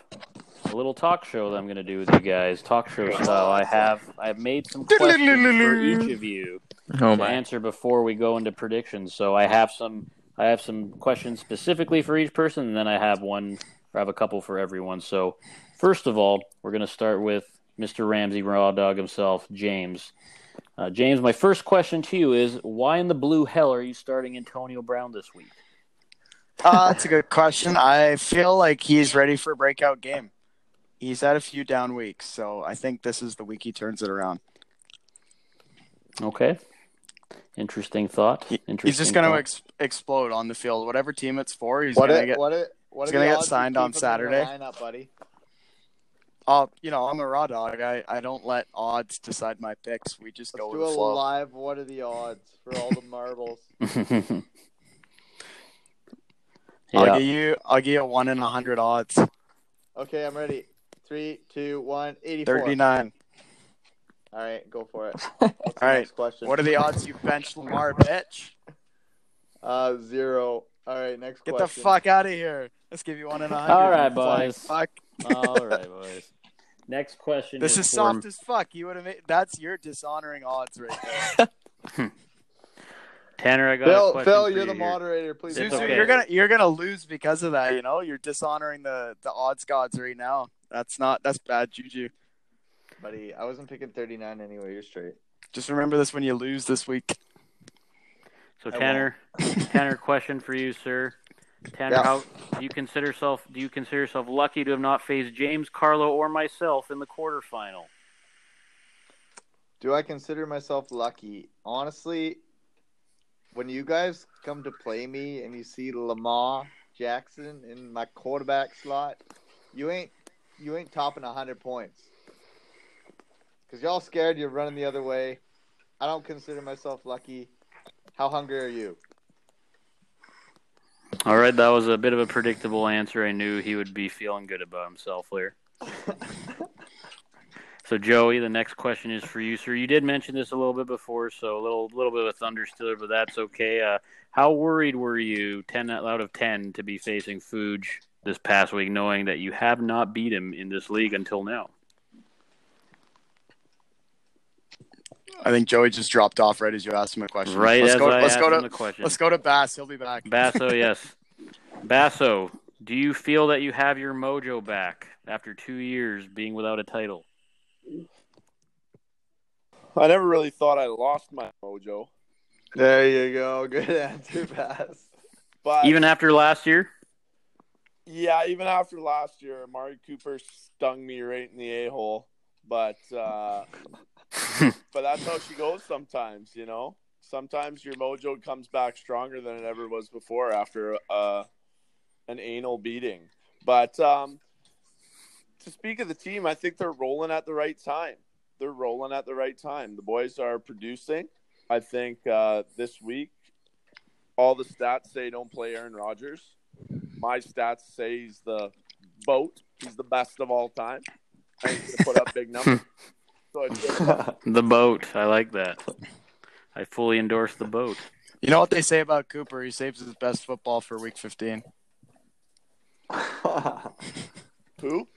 a little talk show that I'm going to do with you guys. Talk show style. I have I've made some questions for each of you Oh to my! answer before we go into predictions. So I have some I have some questions specifically for each person, and then I have one or I have a couple for everyone. So first of all, we're going to start with Mr. Ramsey Raw Dog himself, James. Uh, James, my first question to you is: Why in the blue hell are you starting Antonio Brown this week? Uh, that's a good question. I feel like he's ready for a breakout game. He's had a few down weeks, so I think this is the week he turns it around. Okay. Interesting thought. Interesting He's just going to ex- explode on the field. Whatever team it's for, he's going to get. what it, what he's gonna get signed on keep him in your Saturday. Lineup, buddy. Oh, you know, I'm a raw dog. I, I don't let odds decide my picks. We just Let's go do with a the flow. live. What are the odds for all the marbles? I'll give you I'll give you a one in a hundred odds. Okay, I'm ready. Three, two, one, 84. 39. All right, go for it. What's the All right. next question? What are the odds you bench Lamar, bitch? Uh, zero. All right, next question. Get question. the fuck out of here. Let's give you one and a hundred. All right, you flying boys. Fuck. All right, boys. Next question. This is is soft as fuck. You would have made. That's your dishonoring odds right there. Tanner, I got a Phil, question Phil, you're you the here. moderator. Please. It's Suzu, okay. you're gonna you're gonna lose because of that. You know, you're dishonoring the the odds gods right now. That's not that's bad juju. Buddy. I wasn't picking 39 anyway. You're straight. Just remember this when you lose this week. So I Tanner, Tanner, question for you, sir. Tanner, Yeah. how do you consider yourself? Do you consider yourself lucky to have not faced James, Carlo, or myself in the quarterfinal? Do I consider myself lucky? Honestly, when you guys come to play me and you see Lamar Jackson in my quarterback slot, you ain't you ain't topping hundred points. Cause y'all scared you're running the other way. I don't consider myself lucky. How hungry are you? All right, that was a bit of a predictable answer. I knew he would be feeling good about himself there. So Joey, the next question is for you, sir. You did mention this a little bit before, so a little little bit of a thunder stiller, but that's okay. Uh, how worried were you, ten out of ten, to be facing Fuge this past week, knowing that you have not beat him in this league until now? I think Joey just dropped off right as you asked him a question. Right let's as go, I let's asked go him to the question. let's go to Bass. He'll be back. Basso, yes. Basso, do you feel that you have your mojo back after two years being without a title? I never really thought I lost my mojo, There you go. Good answer, pass. but Even after last year? yeah, even after last year, Amari Cooper stung me right in the a hole. But uh, but that's how she goes sometimes, you know. Sometimes your mojo comes back stronger than it ever was before after uh, an anal beating. But um, to speak of the team, I think they're rolling at the right time. They're rolling at the right time. The boys are producing. I think uh, this week, all the stats say don't play Aaron Rodgers. My stats say he's the boat. He's the best of all time. And he's going to put up big numbers. So. The boat. I like that. I fully endorse the boat. You know what they say about Cooper? He saves his best football for Week 15. Who?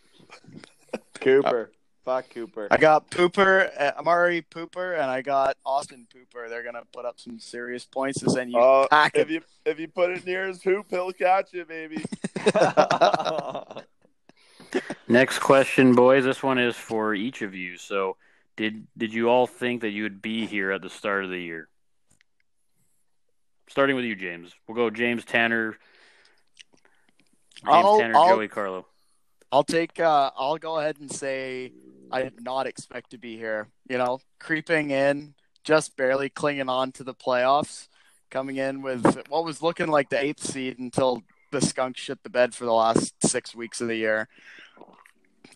Cooper. Fuck Cooper. I got Pooper, uh, Amari Pooper, and I got Austin Pooper. They're gonna put up some serious points to send you Uh, pack if it. you if you put it near his hoop, he'll catch it, baby. Next question, boys. This one is for each of you. So, did did you all think that you would be here at the start of the year? Starting with you, James. We'll go James Tanner. James I'll- Tanner, I'll- Joey Carlo. I'll take. Uh, I'll go ahead and say I did not expect to be here. You know, creeping in, just barely clinging on to the playoffs, coming in with what was looking like the eighth seed until the skunk shit the bed for the last six weeks of the year.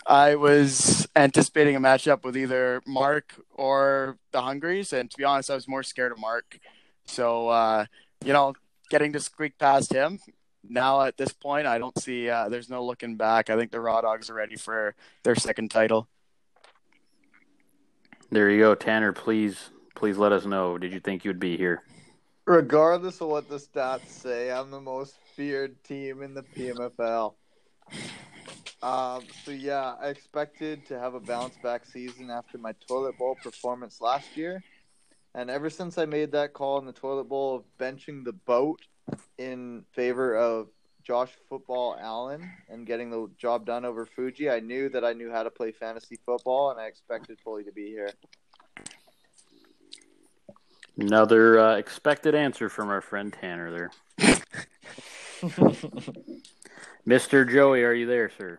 I was anticipating a matchup with either Mark or the Hungries, and to be honest, I was more scared of Mark. So, uh, you know, getting to squeak past him, now at this point, I don't see. Uh, there's no looking back. I think the Raw Dogs are ready for their second title. There you go, Tanner. Please, please let us know. Did you think you would be here? Regardless of what the stats say, I'm the most feared team in the PMFL. Um, so yeah, I expected to have a bounce back season after my toilet bowl performance last year, and ever since I made that call in the toilet bowl of benching the boat in favor of Josh Football Allen and getting the job done over Fuji, I knew that I knew how to play fantasy football, and I expected fully to be here. Another uh, expected answer from our friend Tanner there. Mr. Joey, are you there, sir?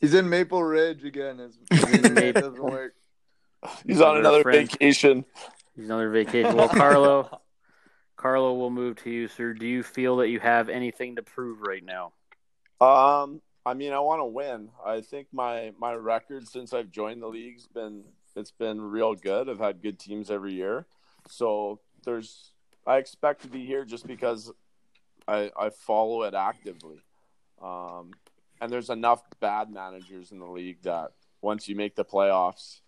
He's in Maple Ridge again. His in internet doesn't work. He's on Another another friend. vacation. He's on another vacation. Well, Carlo, Carlo, we'll move to you, sir. Do you feel that you have anything to prove right now? Um, I mean, I want to win. I think my my record since I've joined the league's been it's been real good. I've had good teams every year, so there's I expect to be here just because I I follow it actively. Um, and there's enough bad managers in the league that once you make the playoffs,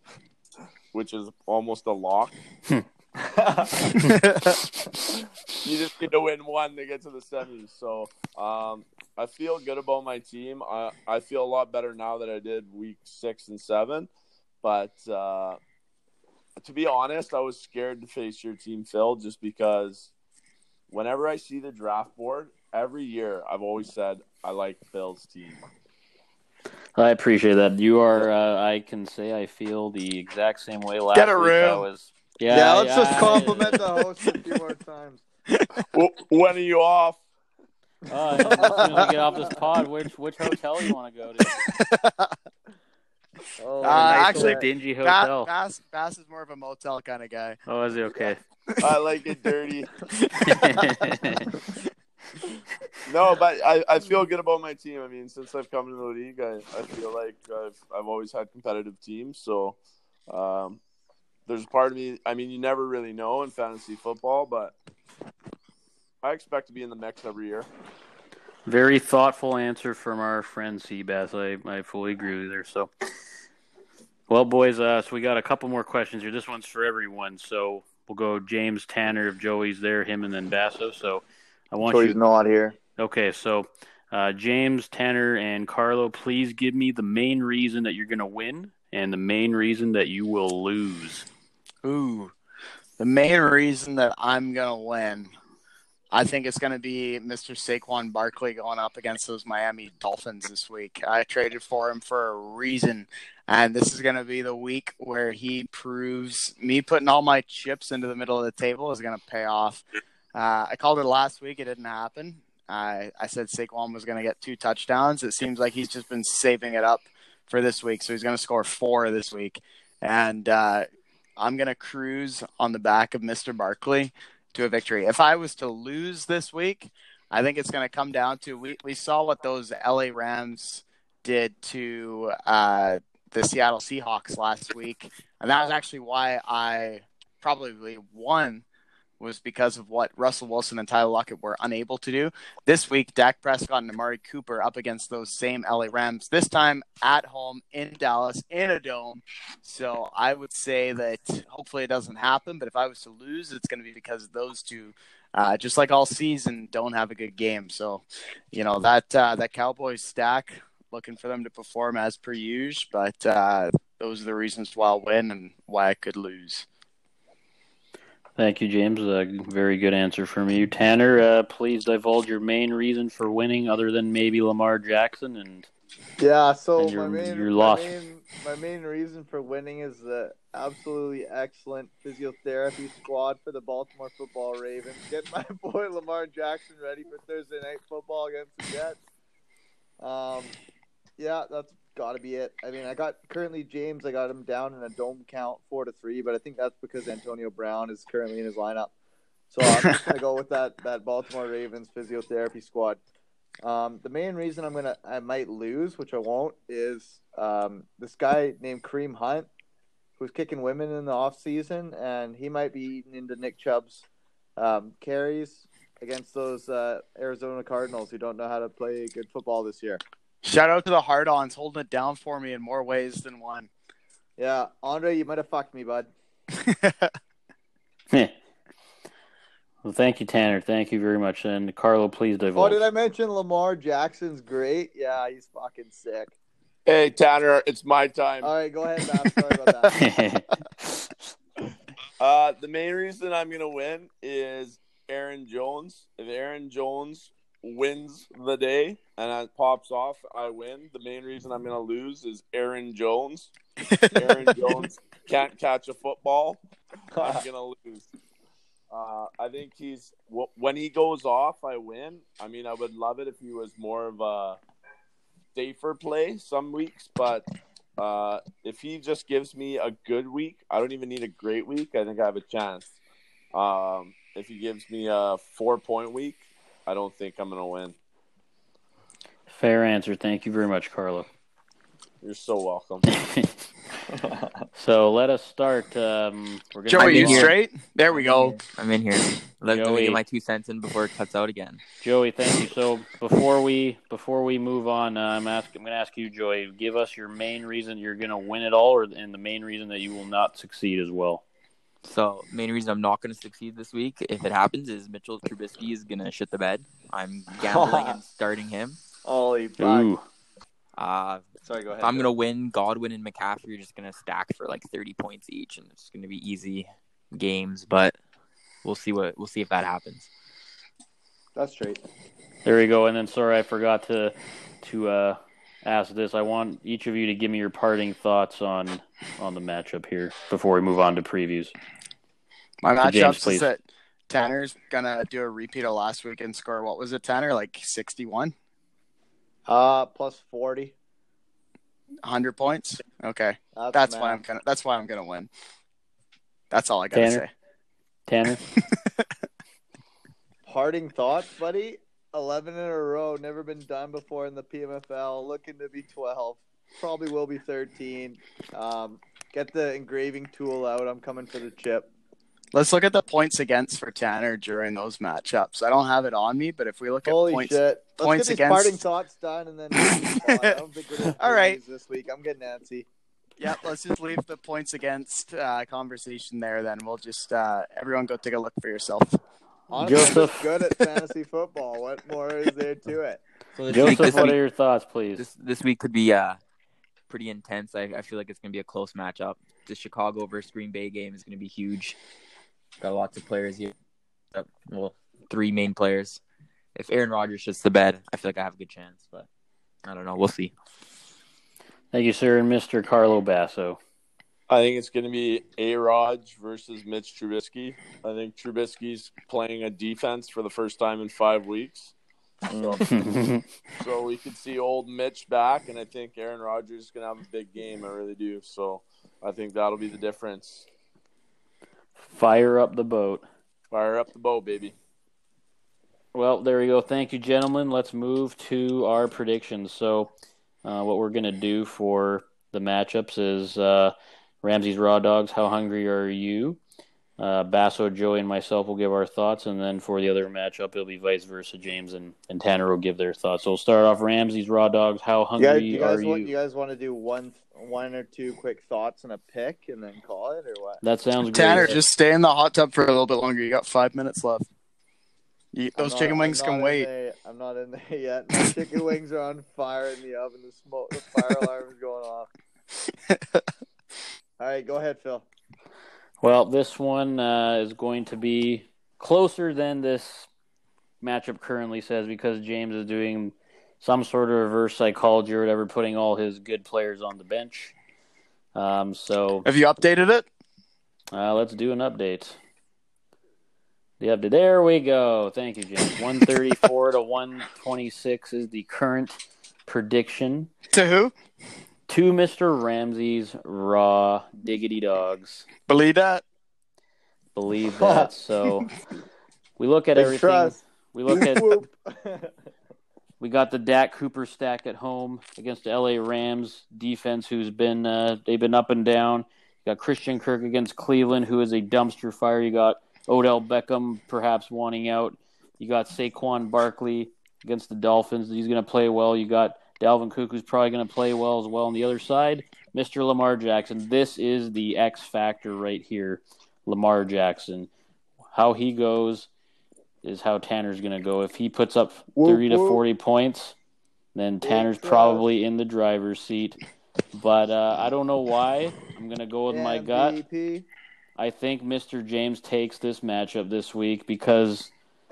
which is almost a lock, you just need to win one to get to the semis. So um, I feel good about my team. I, I feel a lot better now that I did week six and seven. But uh, to be honest, I was scared to face your team, Phil, just because whenever I see the draft board, every year I've always said I like Phil's team. I appreciate that. You are. Uh, I can say I feel the exact same way. Last Get a week I room. was. Yeah, Yeah, let's just I- compliment the host a few more times. Wh- when are you off? Uh, as soon as we get off this pod, which which hotel you want to go to? Oh, Uh, nice actually, dingy hotel. Bass, Bass is more of a motel kind of guy. Oh, is he okay? I like it dirty. No, but I, I feel good about my team. I mean, since I've come to the league, I, I feel like I've I've always had competitive teams. So um, there's a part of me. I mean, you never really know in fantasy football, but I expect to be in the mix every year. Very thoughtful answer from our friend Seabass. I, I fully agree with her. So, well, boys, uh, so we got a couple more questions here. This one's for everyone. So we'll go James Tanner if Joey's there, him, and then Basso. So I want Cody's you. not here. Okay, so uh, James Tanner and Carlo, please give me the main reason that you're going to win and the main reason that you will lose. Ooh, the main reason that I'm gonna win, I think it's gonna be Mr. Saquon Barkley going up against those Miami Dolphins this week. I traded for him for a reason, and this is gonna be the week where he proves me putting all my chips into the middle of the table is gonna pay off. Uh, I called it last week; it didn't happen. I I said Saquon was gonna get two touchdowns. It seems like he's just been saving it up for this week, so he's gonna score four this week, and. Uh, I'm going to cruise on the back of Mr. Barkley to a victory. If I was to lose this week, I think it's going to come down to we, we saw what those LA Rams did to uh, the Seattle Seahawks last week. And that was actually why I probably won was because of what Russell Wilson and Tyler Lockett were unable to do. This week, Dak Prescott and Amari Cooper up against those same LA Rams, this time at home in Dallas in a dome. So I would say that hopefully it doesn't happen, but if I was to lose, it's going to be because those two, uh, just like all season, don't have a good game. So, you know, that, uh, that Cowboys stack, looking for them to perform as per usual, but uh, those are the reasons why I'll win and why I could lose. Thank you, James. A very good answer from you. Tanner, uh, please divulge your main reason for winning other than maybe Lamar Jackson. And Yeah, so And my you're- main, you're my lost. main my main reason for winning is the absolutely excellent physiotherapy squad for the Baltimore Football Ravens. Get my boy Lamar Jackson ready for Thursday night football against the Jets. Um, yeah, that's got to be it. I mean, I got currently James. I got him down in a dome count four to three, but I think that's because Antonio Brown is currently in his lineup. So I'm just gonna go with that that Baltimore Ravens physiotherapy squad. Um, the main reason I'm gonna I might lose, which I won't, is um, this guy named Kareem Hunt, who's kicking women in the off season, and he might be eating into Nick Chubb's um, carries against those uh, Arizona Cardinals who don't know how to play good football this year. Shout out to the hard ons holding it down for me in more ways than one. Yeah, Andre, you might have fucked me, bud. yeah. well, thank you, Tanner. Thank you very much. And Carlo, please divulge. Oh, did I mention Lamar Jackson's great? Yeah, he's fucking sick. Hey Tanner, it's my time. All right, go ahead, Matt. Sorry about that. Uh, the main reason I'm gonna win is Aaron Jones. If Aaron Jones wins the day and it pops off, I win. The main reason I'm gonna lose is Aaron Jones. Aaron Jones can't catch a football. I'm gonna lose. Uh, I think he's when he goes off, I win. I mean, I would love it if he was more of a safer play some weeks, but uh, if he just gives me a good week, I don't even need a great week. I think I have a chance. Um, if he gives me a four point week, I don't think I'm gonna win. Fair answer. Thank you very much, Carlo. You're so welcome. so let us start. Um, we're gonna Joey, you here. straight? There we go. I'm in here. Let, let me Joey. get my two cents in before it cuts out again. Joey, thank you. So before we before we move on, uh, I'm ask, I'm going to ask you, Joey, give us your main reason you're going to win it all, or and the main reason that you will not succeed as well. So main reason I'm not going to succeed this week, if it happens, is Mitchell Trubisky is going to shit the bed. I'm gambling and starting him. Holy fuck. Uh, Sorry, go ahead. if I'm going to win, Godwin and McCaffrey are just going to stack for like 30 points each, and it's going to be easy games. But we'll see what we'll see if that happens. That's straight. there we go. And then, sorry, I forgot to to uh, ask this. I want each of you to give me your parting thoughts on on the matchup here before we move on to previews. My To James, matchups please. is that Tanner's gonna do a repeat of last week and score. What was it, Tanner? Like sixty-one, Uh, plus 40. hundred points. Okay, That's, that's why I'm gonna. That's why I'm gonna win. That's all I gotta Tanner? say. Tanner, Parting thoughts, buddy. 11 in a row. Never been done before in the PMFL. Looking to be 12. Probably will be 13. Um, get the engraving tool out. I'm coming for the chip. Let's look at the points against for Tanner during those matchups. I don't have it on me, but if we look at Holy points, shit. Let's points get these against- parting thoughts done and then I don't think we're All right. this week. I'm getting antsy. yeah, let's just leave the points against uh, conversation there. Then we'll just uh, everyone go take a look for yourself. Honestly, Joseph. just good at fantasy football. What more is there to it? So this week, Joseph, this what week, are your thoughts, please? this this week could be uh pretty intense. I, I feel like it's gonna be a close matchup. The Chicago versus Green Bay game is gonna be huge. Got lots of players here. Uh, Well, three main players. If Aaron Rodgers shits the bed, I feel like I have a good chance. But I don't know. We'll see. Thank you, sir, and Mr. Carlo Basso. I think it's going to be A Rod versus Mitch Trubisky. I think Trubisky's playing a defense for the first time in five weeks. So, so we could see old Mitch back, and I think Aaron Rodgers is going to have a big game. I really do. So I think that'll be the difference. Fire up the boat. Fire up the boat, baby. Well, there we go. Thank you, gentlemen. Let's move to our predictions. So, uh, what we're going to do for the matchups is uh, Ramsey's Raw Dogs. How hungry are you? Uh, Basso, Joey, and myself will give our thoughts, and then for the other matchup, it'll be vice versa. James and, and Tanner will give their thoughts. So we'll start off Ramsey's Raw Dogs. How You hungry guys, you guys are want you? you guys want to do one one or two quick thoughts and a pick and then call it or what? That sounds great. Tanner, just stay in the hot tub for a little bit longer. You got five minutes left. You, those not- chicken wings can wait. there- I'm not in there yet. My chicken wings are on fire in the oven. The smoke, the fire alarm is going off. All right, go ahead, Phil. Well, this one uh, is going to be closer than this matchup currently says because James is doing some sort of reverse psychology or whatever, putting all his good players on the bench. Um, so Have you updated it? uh, let's do an update. The update. There we go. Thank you, James. 134 to 126 is the current prediction To who? To Mr. Ramsey's Raw Diggity Dogs. Believe that. believe that. So we look at Big everything. trust. We look at we got the Dak Cooper stack at home against the LA Rams defense, who's been uh, they've been up and down. You got Christian Kirk against Cleveland, who is a dumpster fire. You got Odell Beckham perhaps wanting out. You got Saquon Barkley against the Dolphins. He's going to play well. You got Dalvin Cook, who's probably going to play well as well. On the other side, Mr. Lamar Jackson. This is the X factor right here. Lamar Jackson. How he goes is how Tanner's going to go. If he puts up 30 to 40 points, then Tanner's probably in the driver's seat. But uh, I don't know why. I'm going to go with my gut. I think Mr. James takes this matchup this week because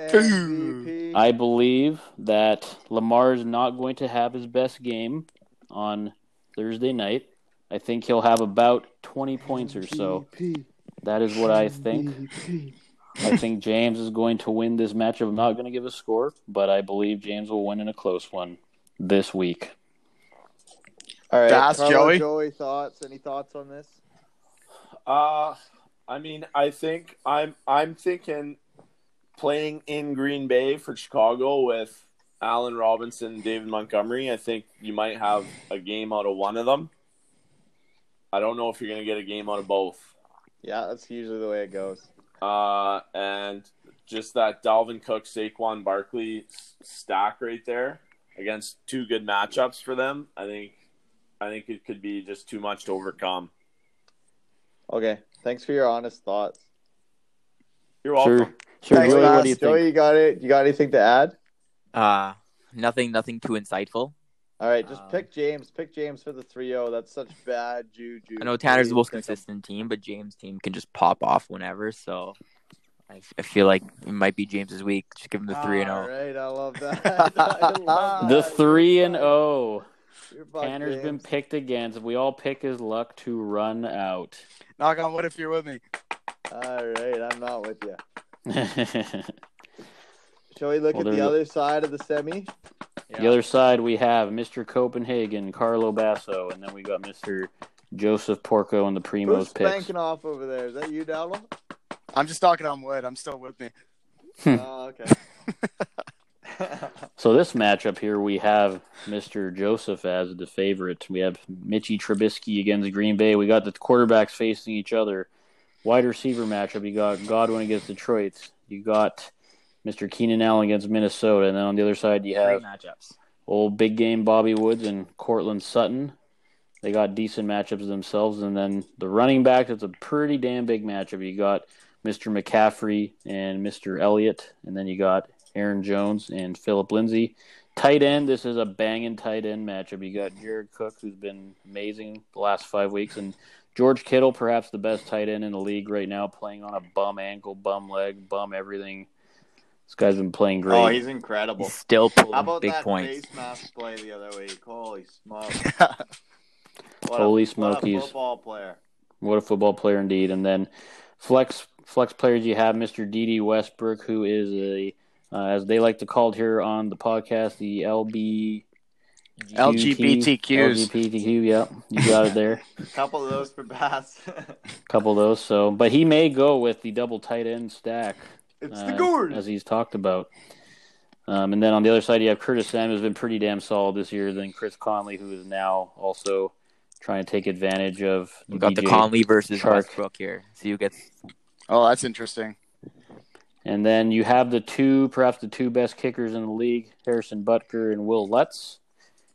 MVP. I believe that Lamar is not going to have his best game on Thursday night. I think he'll have about 20 points or so. That is what I think. I think James is going to win this matchup. I'm not going to give a score, but I believe James will win in a close one this week. All right, That's Joey. Joey, thoughts? Any thoughts on this? Uh I mean, I think I'm I'm thinking playing in Green Bay for Chicago with Allen Robinson, David Montgomery. I think you might have a game out of one of them. I don't know if you're going to get a game out of both. Yeah, that's usually the way it goes. Uh, and just that Dalvin Cook, Saquon Barkley stack right there against two good matchups for them. I think, I think it could be just too much to overcome. Okay, thanks for your honest thoughts. You're welcome. Sure. Sure. Thanks, Joey, what do you Joey, think? you got it. You got anything to add? Uh, nothing, nothing too insightful. All right, just Um, pick James. Pick James for the 3-0. That's such bad juju. I know Tanner's the most pick him. consistent team, but James' team can just pop off whenever. So I, I feel like it might be James's week. Just give him the three and oh. All zero. right, I love that. I love The that. three and oh. You're fucked, Tanner's been James. picked against. We all pick his luck to run out. Knock on wood if you're with me. All right, I'm not with you. The Shall we look Well, at the there's a- other side of the semi? The other side, we have Mr. Copenhagen, Carlo Basso, and then we got Mr. Joseph Porco and the Who's Primos picks. spanking off over there? Is that you, Dowdle? I'm just knocking on wood. I'm still with me. Hmm. oh, okay. So this matchup here, we have Mr. Joseph as the favorite. We have Mitchy Trubisky against Green Bay. We got the quarterbacks facing each other. Wide receiver matchup, you got Godwin against Detroit. You got Mr. Keenan Allen against Minnesota. And then on the other side, you have Great matchups. old big game Bobby Woods and Courtland Sutton. They got decent matchups themselves. And then the running back, it's a pretty damn big matchup. You got Mr. McCaffrey and Mr. Elliott. And then you got Aaron Jones and Phillip Lindsay. Tight end, this is a banging tight end matchup. You got Jared Cook, who's been amazing the last five weeks, and George Kittle, perhaps the best tight end in the league right now, playing on a bum ankle, bum leg, bum everything. This guy's been playing great. Oh, he's incredible. He's still pulling How about big that points. face mask play the other week? Holy smoke! What Holy a, smokies. What a football player. What a football player indeed. And then flex flex players you have Mr. Dede Westbrook, who is a uh, as they like to call it here on the podcast, the LB LGBTQs. LGBTQ, yep. You got it there. A couple of those for Bass. A couple of those. So but he may go with the double tight end stack. it's uh, the gourd. as he's talked about. Um, and then on the other side, you have Curtis Samuel, who's been pretty damn solid this year. Then Chris Conley, who is now also trying to take advantage of We got the Conley versus Chark. Westbrook here. See who gets. Oh, that's interesting. And then you have the two, perhaps the two best kickers in the league, Harrison Butker and Wil Lutz,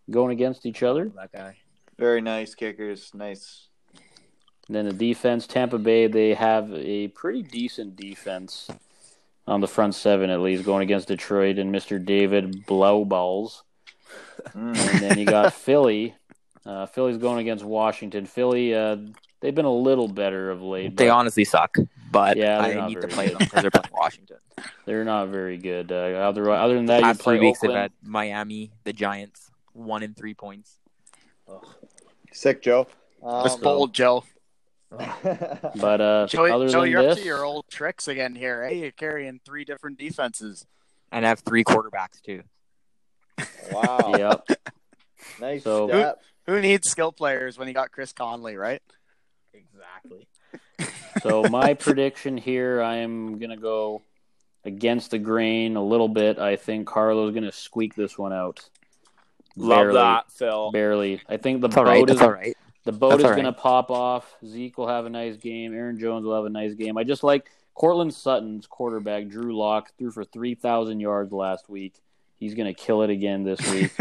going against each other. That guy. Very nice kickers. Nice. And then the defense, Tampa Bay, they have a pretty decent defense on the front seven, at least, going against Detroit and Mr. David Blauballs. Mm. And then you got Philly. Uh, Philly's going against Washington. Philly, uh, they've been a little better of late. They honestly suck, but Yeah, they're I need to play good. them because they're playing Washington. They're not very good. Uh, other, other than that, you Past play three weeks, they've Oakland. had Miami, the Giants, one in three points. Sick, Joe. Um, That's bold, Joe. But uh, Joey, other Joe, than you're this, up to your old tricks again here. Hey, you're carrying three different defenses. And I have three quarterbacks too. wow. yep. Nice So- step. Who needs skill players when you got Chris Conley, right? Exactly. So my prediction here, I am gonna go against the grain a little bit. I think Carlo's gonna squeak this one out. Love Barely. that, Phil. Barely. I think the That's all boat right. is all right. the boat That's is all right. gonna pop off. Zeke will have a nice game. Aaron Jones will have a nice game. I just like Courtland Sutton's quarterback, Drew Lock, threw for three thousand yards last week. He's gonna kill it again this week.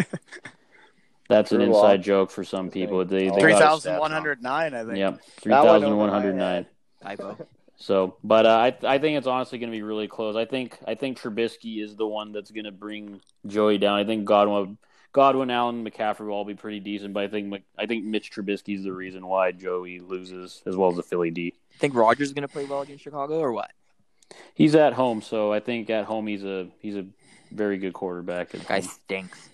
That's an inside Lock. joke for some people. They, they Oh. Three got thousand one hundred nine, I think. Yep, three That one thousand over one my hundred nine. head. Typo. So, but uh, I I think it's honestly going to be really close. I think I think Trubisky is the one that's going to bring Joey down. I think Godwin, Godwin, Allen, McCaffrey will all be pretty decent, but I think I think Mitch Trubisky is the reason why Joey loses, as well as the Philly D. Think Rodgers is gonna play well against Chicago or what? He's at home, so I think at home he's a he's a very good quarterback. At Guy stinks.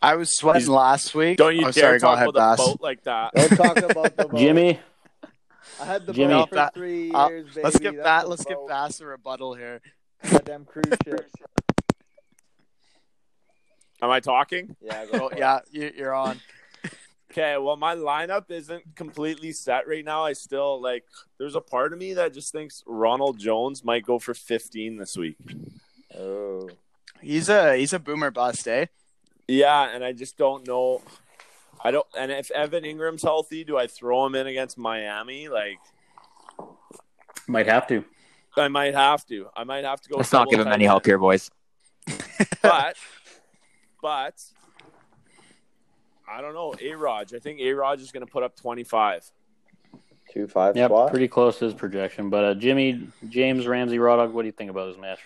I was sweating last week. Don't you oh, dare sorry, go talk ahead, about Bass. the boat like that. Don't talk about the boat. Jimmy, I had the Jimmy. boat for That- three uh, years, baby. Let's give That's that. Let's get boat. Bass a rebuttal here. Goddamn cruise ship. Am I talking? Yeah, go Well, for it. yeah, you, you're on. Okay, well, my lineup isn't completely set right now. I still like. There's a part of me that just thinks Ronald Jones might go for 15 this week. Oh. He's a he's a boomer bust, eh? Yeah, and I just don't know. I don't. And if Evan Engram's healthy, do I throw him in against Miami? Like, Might have to. I might have to. I might have to go. Let's not give him any help here, boys. But, but, I don't know. A Raj. I think A Raj is going to put up twenty five. Two five Yep, spot. pretty close to his projection. But uh, Jimmy, James, Ramsey, Raw Dog, what do you think about this match?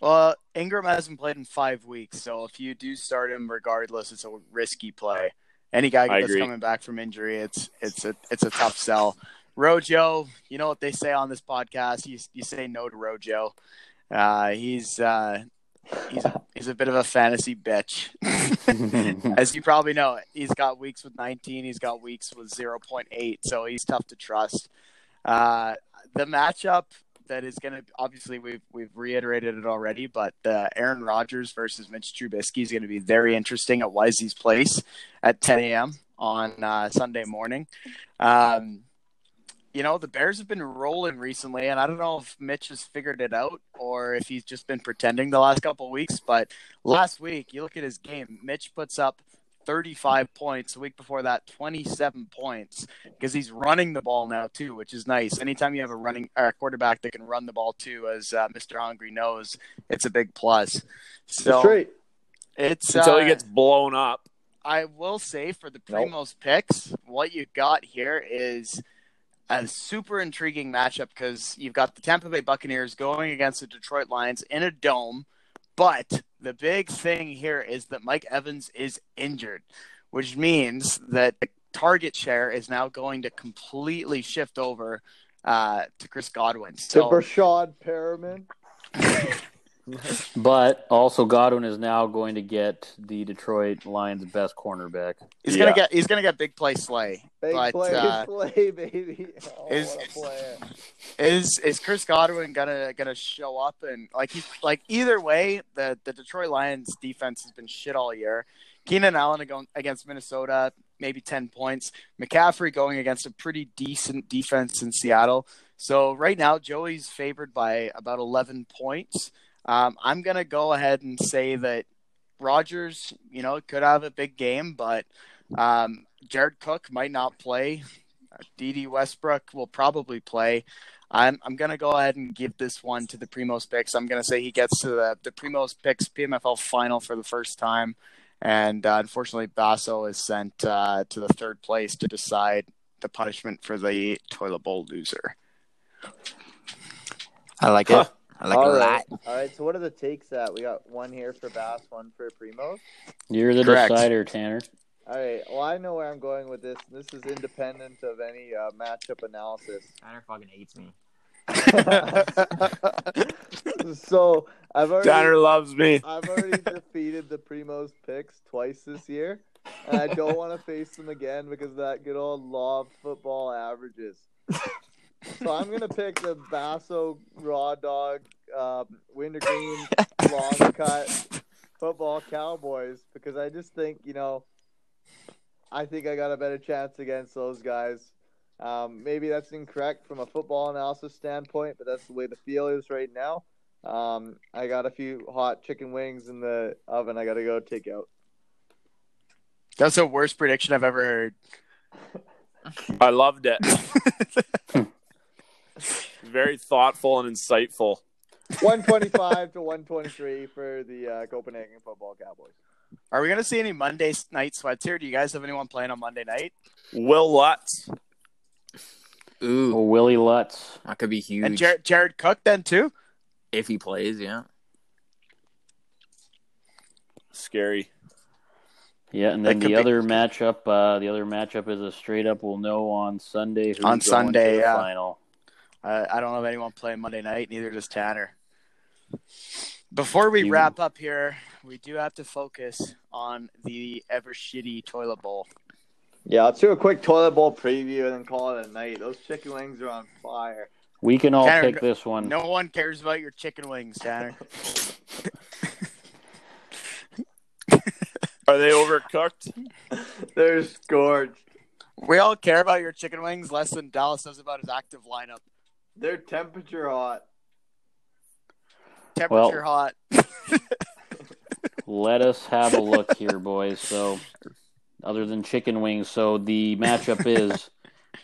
Well, Engram hasn't played in five weeks, so if you do start him, regardless, it's a risky play. Any guy I that's agree. coming back from injury, it's it's a it's a tough sell. Rojo, you know what they say on this podcast? You you say no to Rojo. Uh, he's uh, he's he's a bit of a fantasy bitch, as you probably know. He's got weeks with 19, he's got weeks with 0.8, so he's tough to trust. Uh, the matchup that is going to obviously we've we've reiterated it already, but uh, Aaron Rodgers versus Mitch Trubisky is going to be very interesting at Wisey's Place at 10 a.m. on uh, Sunday morning. Um, you know the Bears have been rolling recently, and I don't know if Mitch has figured it out or if he's just been pretending the last couple of weeks. But last week, you look at his game, Mitch puts up 35 points. The week before that, 27 points because he's running the ball now too, which is nice. Anytime you have a running uh, quarterback that can run the ball too, as uh, Mr. Hungry knows, it's a big plus. So Straight. it's Until uh, he gets blown up. I will say for the Nope. Picks, what you got here is a super intriguing matchup because you've got the Tampa Bay Buccaneers going against the Detroit Lions in a dome. But the big thing here is that Mike Evans is injured, which means that the target share is now going to completely shift over uh, to Chris Godwin. To So, Breshad Perriman. But also, Godwin is now going to get the Detroit Lions' best cornerback. he's gonna get he's gonna get big play Slay. Big But, play, uh, play, baby. Oh, is- what a is is Chris Godwin gonna gonna show up and like he's like either way the the Detroit Lions defense has been shit all year. Keenan Allen ag- against Minnesota maybe ten points. McCaffrey going against a pretty decent defense in Seattle. So right now Joey's favored by about eleven points. Um, I'm gonna go ahead and say that Rodgers, you know, could have a big game, but um, Jared Cook might not play. Dede Westbrook will probably play. I'm I'm gonna go ahead and give this one to the Primos picks. I'm gonna say he gets to the the Primos picks PMFL final for the first time, and uh, unfortunately Basso is sent uh, to the third place to decide the punishment for the toilet bowl loser. I like it. Huh. I like All it a right. lot. All right. So what are the takes at? We got one here for Bass, one for Primo. You're the Correct. decider, Tanner. All right. Well, I know where I'm going with this. This is independent of any uh, matchup analysis. Tanner fucking hates me. so I've already Tanner loves me. I've already defeated the Primos picks twice this year, and I don't want to face them again because of that good old law of football averages. So I'm gonna pick the Basso Raw Dog um, Wintergreen Long Cut Football Cowboys because I just think you know I think I got a better chance against those guys. Um, maybe that's incorrect from a football analysis standpoint, but that's the way the feel is right now. Um, I got a few hot chicken wings in the oven. I got to go take out. That's the worst prediction I've ever heard. I loved it. Very thoughtful and insightful. 125 to 123 for the uh, Copenhagen Football Cowboys. Are we gonna see any Monday night sweats here? Do you guys have anyone playing on Monday night? Wil Lutz. Ooh, Oh, Willie Lutz. that could be huge And Jared, Jared Cook then too. if he plays. Yeah. Scary. Yeah, and then the be- other matchup, uh, the other matchup is a straight up. We'll know on Sunday. Who's On going Sunday, to the yeah. Final. Uh, I don't have anyone playing Monday night. Neither does Tanner. Before we You- wrap up here, we do have to focus on the ever shitty toilet bowl. Yeah, let's do a quick toilet bowl preview and then call it a night. Those chicken wings are on fire. We can all Tanner, pick this one. No one cares about your chicken wings, Tanner. Are they overcooked? They're scorched. we all care about your chicken wings less than Dallas does about his active lineup. They're temperature hot. Temperature hot. Let us have a look here, boys. So, other than chicken wings, so the matchup is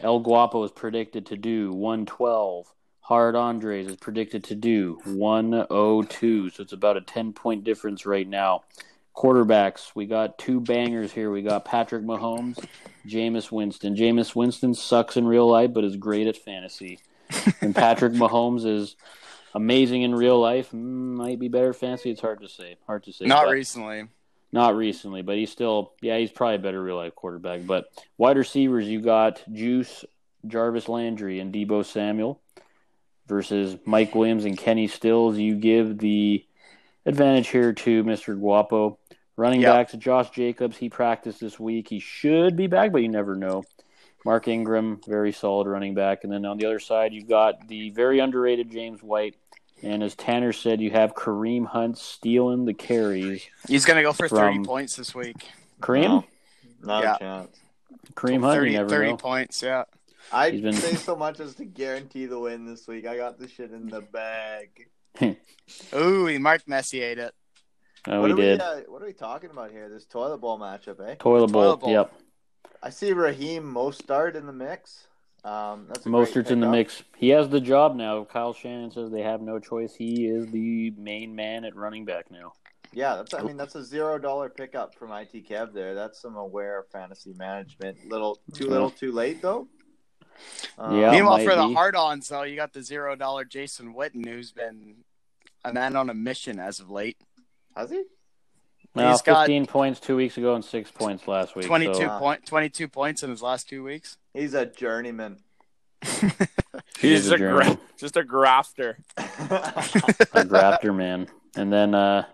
El Guapo is predicted to do 112. Hard Andres is predicted to do 102. So it's about a 10 point difference right now. Quarterbacks, we got two bangers here. We got Patrick Mahomes, Jameis Winston. Jameis Winston sucks in real life, but is great at fantasy. And Patrick Mahomes is amazing in real life. Mm, might be better fantasy. It's hard to say. Hard to say. Not but- recently. not recently, but he's still, yeah, he's probably a better real life quarterback. But wide receivers, you got Juice, Jarvis Landry, and Deebo Samuel versus Mike Williams and Kenny Stills. You give the advantage here to Mr. Guapo. Running Yep. backs, Josh Jacobs, he practiced this week. He should be back, but you never know. Mark Ingram, very solid running back. And then on the other side, you've got the very underrated James White. And as Tanner said, you have Kareem Hunt stealing the carries. He's gonna go for thirty points this week. Kareem? No, not Yeah. a chance. Kareem Hunt, 30, you never 30 know. points. Yeah. I'd He's been- say so much as to guarantee the win this week. I got the shit in the bag. Ooh, he Mark Messi ate it. Oh, what we did. We, uh, what are we talking about here? This toilet bowl matchup, eh? Toilet bowl. Toilet bowl. Yep. I see Raheem Mostert in the mix. Um, that's a Mostert's in the mix. He has the job now. Kyle Shanahan says they have no choice. He is the main man at running back now. Yeah, that's. I mean, that's a zero dollar pickup from IT Kev. There, that's some aware fantasy management. Little too little, too late though. Um, Yeah. Meanwhile, might for the be. hard-ons, though, you got the zero-dollar Jason Witten, who's been a man on a mission as of late. has he? Well, He's got 15 points two weeks ago and six points last week. Twenty-two So point, twenty-two points in his last two weeks. He's a journeyman. he is He's a a gra- just a grafter. a grafter man. And then uh,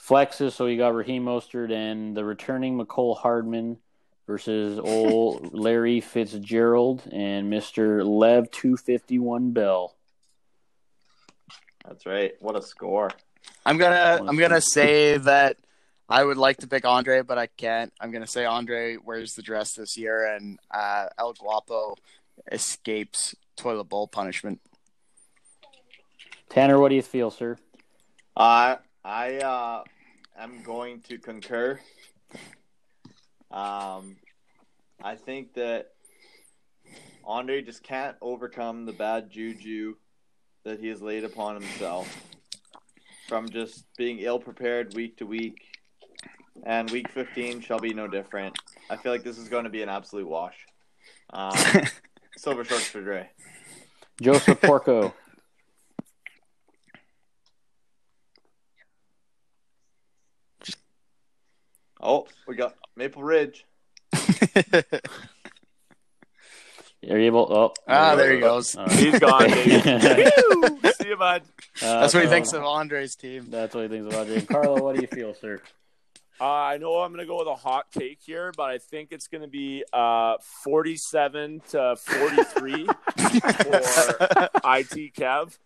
flexes. So you got Raheem Mostert and the returning Mecole Hardman versus old Larry Fitzgerald and Mister Lev two fifty one Bell. That's right. What a score! I'm gonna, I'm gonna say that I would like to pick Andre, but I can't. I'm gonna say Andre wears the dress this year, and uh, El Guapo escapes toilet bowl punishment. Tanner, what do you feel, sir? I I uh, am going to concur. Um, I think that Andre just can't overcome the bad juju that he has laid upon himself from just being ill prepared week to week. And week 15 shall be no different. I feel like this is going to be an absolute wash. Um, Silver Sharks for Dre. Joseph Porco. Oh, we got Maple Ridge. Are you able? Oh, ah, there he goes. All right. He's gone, baby. Uh, See you, bud. That's what he thinks of Andre's team. That's what he thinks about Jay. Carlo, what do you feel, sir? Uh, I know I'm going to go with a hot take here, but I think it's going to be uh, 47 to 43 for IT Kev.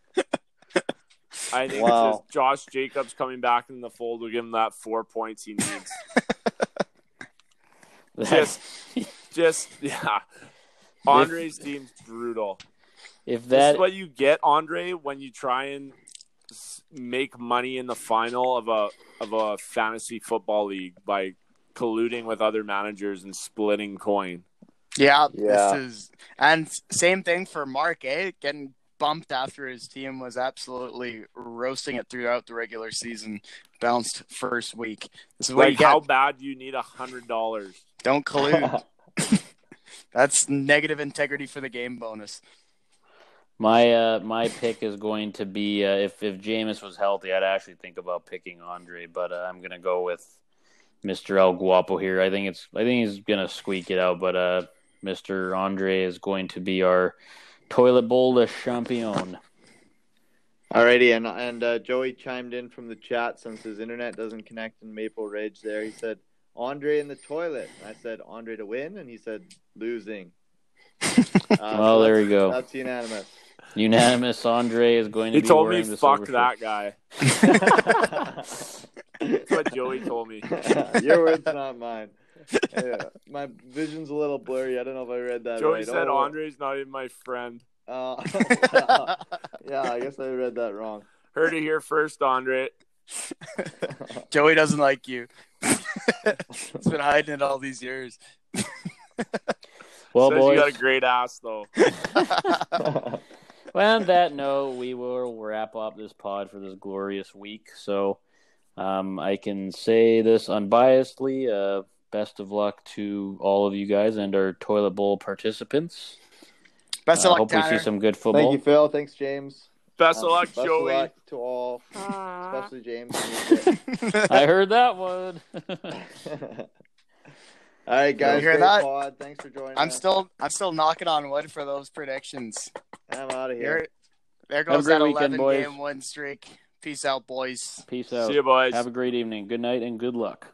I think Wow. it's just Josh Jacobs coming back in the fold will give him that four points he needs. just, just yeah. Andre's team's brutal. if This that is what you get, Andre, when you try and make money in the final of a of a fantasy football league by colluding with other managers and splitting coin. Yeah, Yeah. this is and same thing for Mark, eh? Getting bumped after his team was absolutely roasting it throughout the regular season. Bounced first week. This is Like, you get. how bad do you need a hundred dollars? Don't collude. That's negative integrity for the game bonus. My uh, my pick is going to be uh, if if Jameis was healthy, I'd actually think about picking Andre, but uh, I'm gonna go with Mr. El Guapo here. I think it's I think he's gonna squeak it out, but uh, Mr. Andre is going to be our toilet bowl de champion. Alrighty, and and uh, Joey chimed in from the chat since his internet doesn't connect in Maple Ridge. There, he said Andre in the toilet. I said Andre to win, and he said losing. Uh, Well, so there you go. That's unanimous. Unanimous. Andre is going to be wearing this. He be told me, the "Fuck that shirt. guy." That's what Joey told me. Your words, not mine. Yeah, my vision's a little blurry. I don't know if I read that Joey right. said Oh, Andre's not even my friend. Uh, yeah, I guess I read that wrong. Heard it here first, Andre. Joey doesn't like you. He's been hiding it all these years. Well, Says boys. you got a great ass though. Well, on that note, we will wrap up this pod for this glorious week. So um, I can say this unbiasedly. Uh, best of luck to all of you guys and our toilet bowl participants. Best Uh, of luck, hope we see some good football. Thank you, Phil. Thanks, James. Best Um, of luck, best of luck to all, especially James. I heard that one. All right, guys. You hear that? Pod. Thanks for joining. I'm us. still I'm still knocking on wood for those predictions. I'm out of here. Here, there goes great that weekend, 11 boys. game win streak. Peace out, boys. Peace out. See you, boys. Have a great evening. Good night and good luck.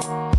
Thank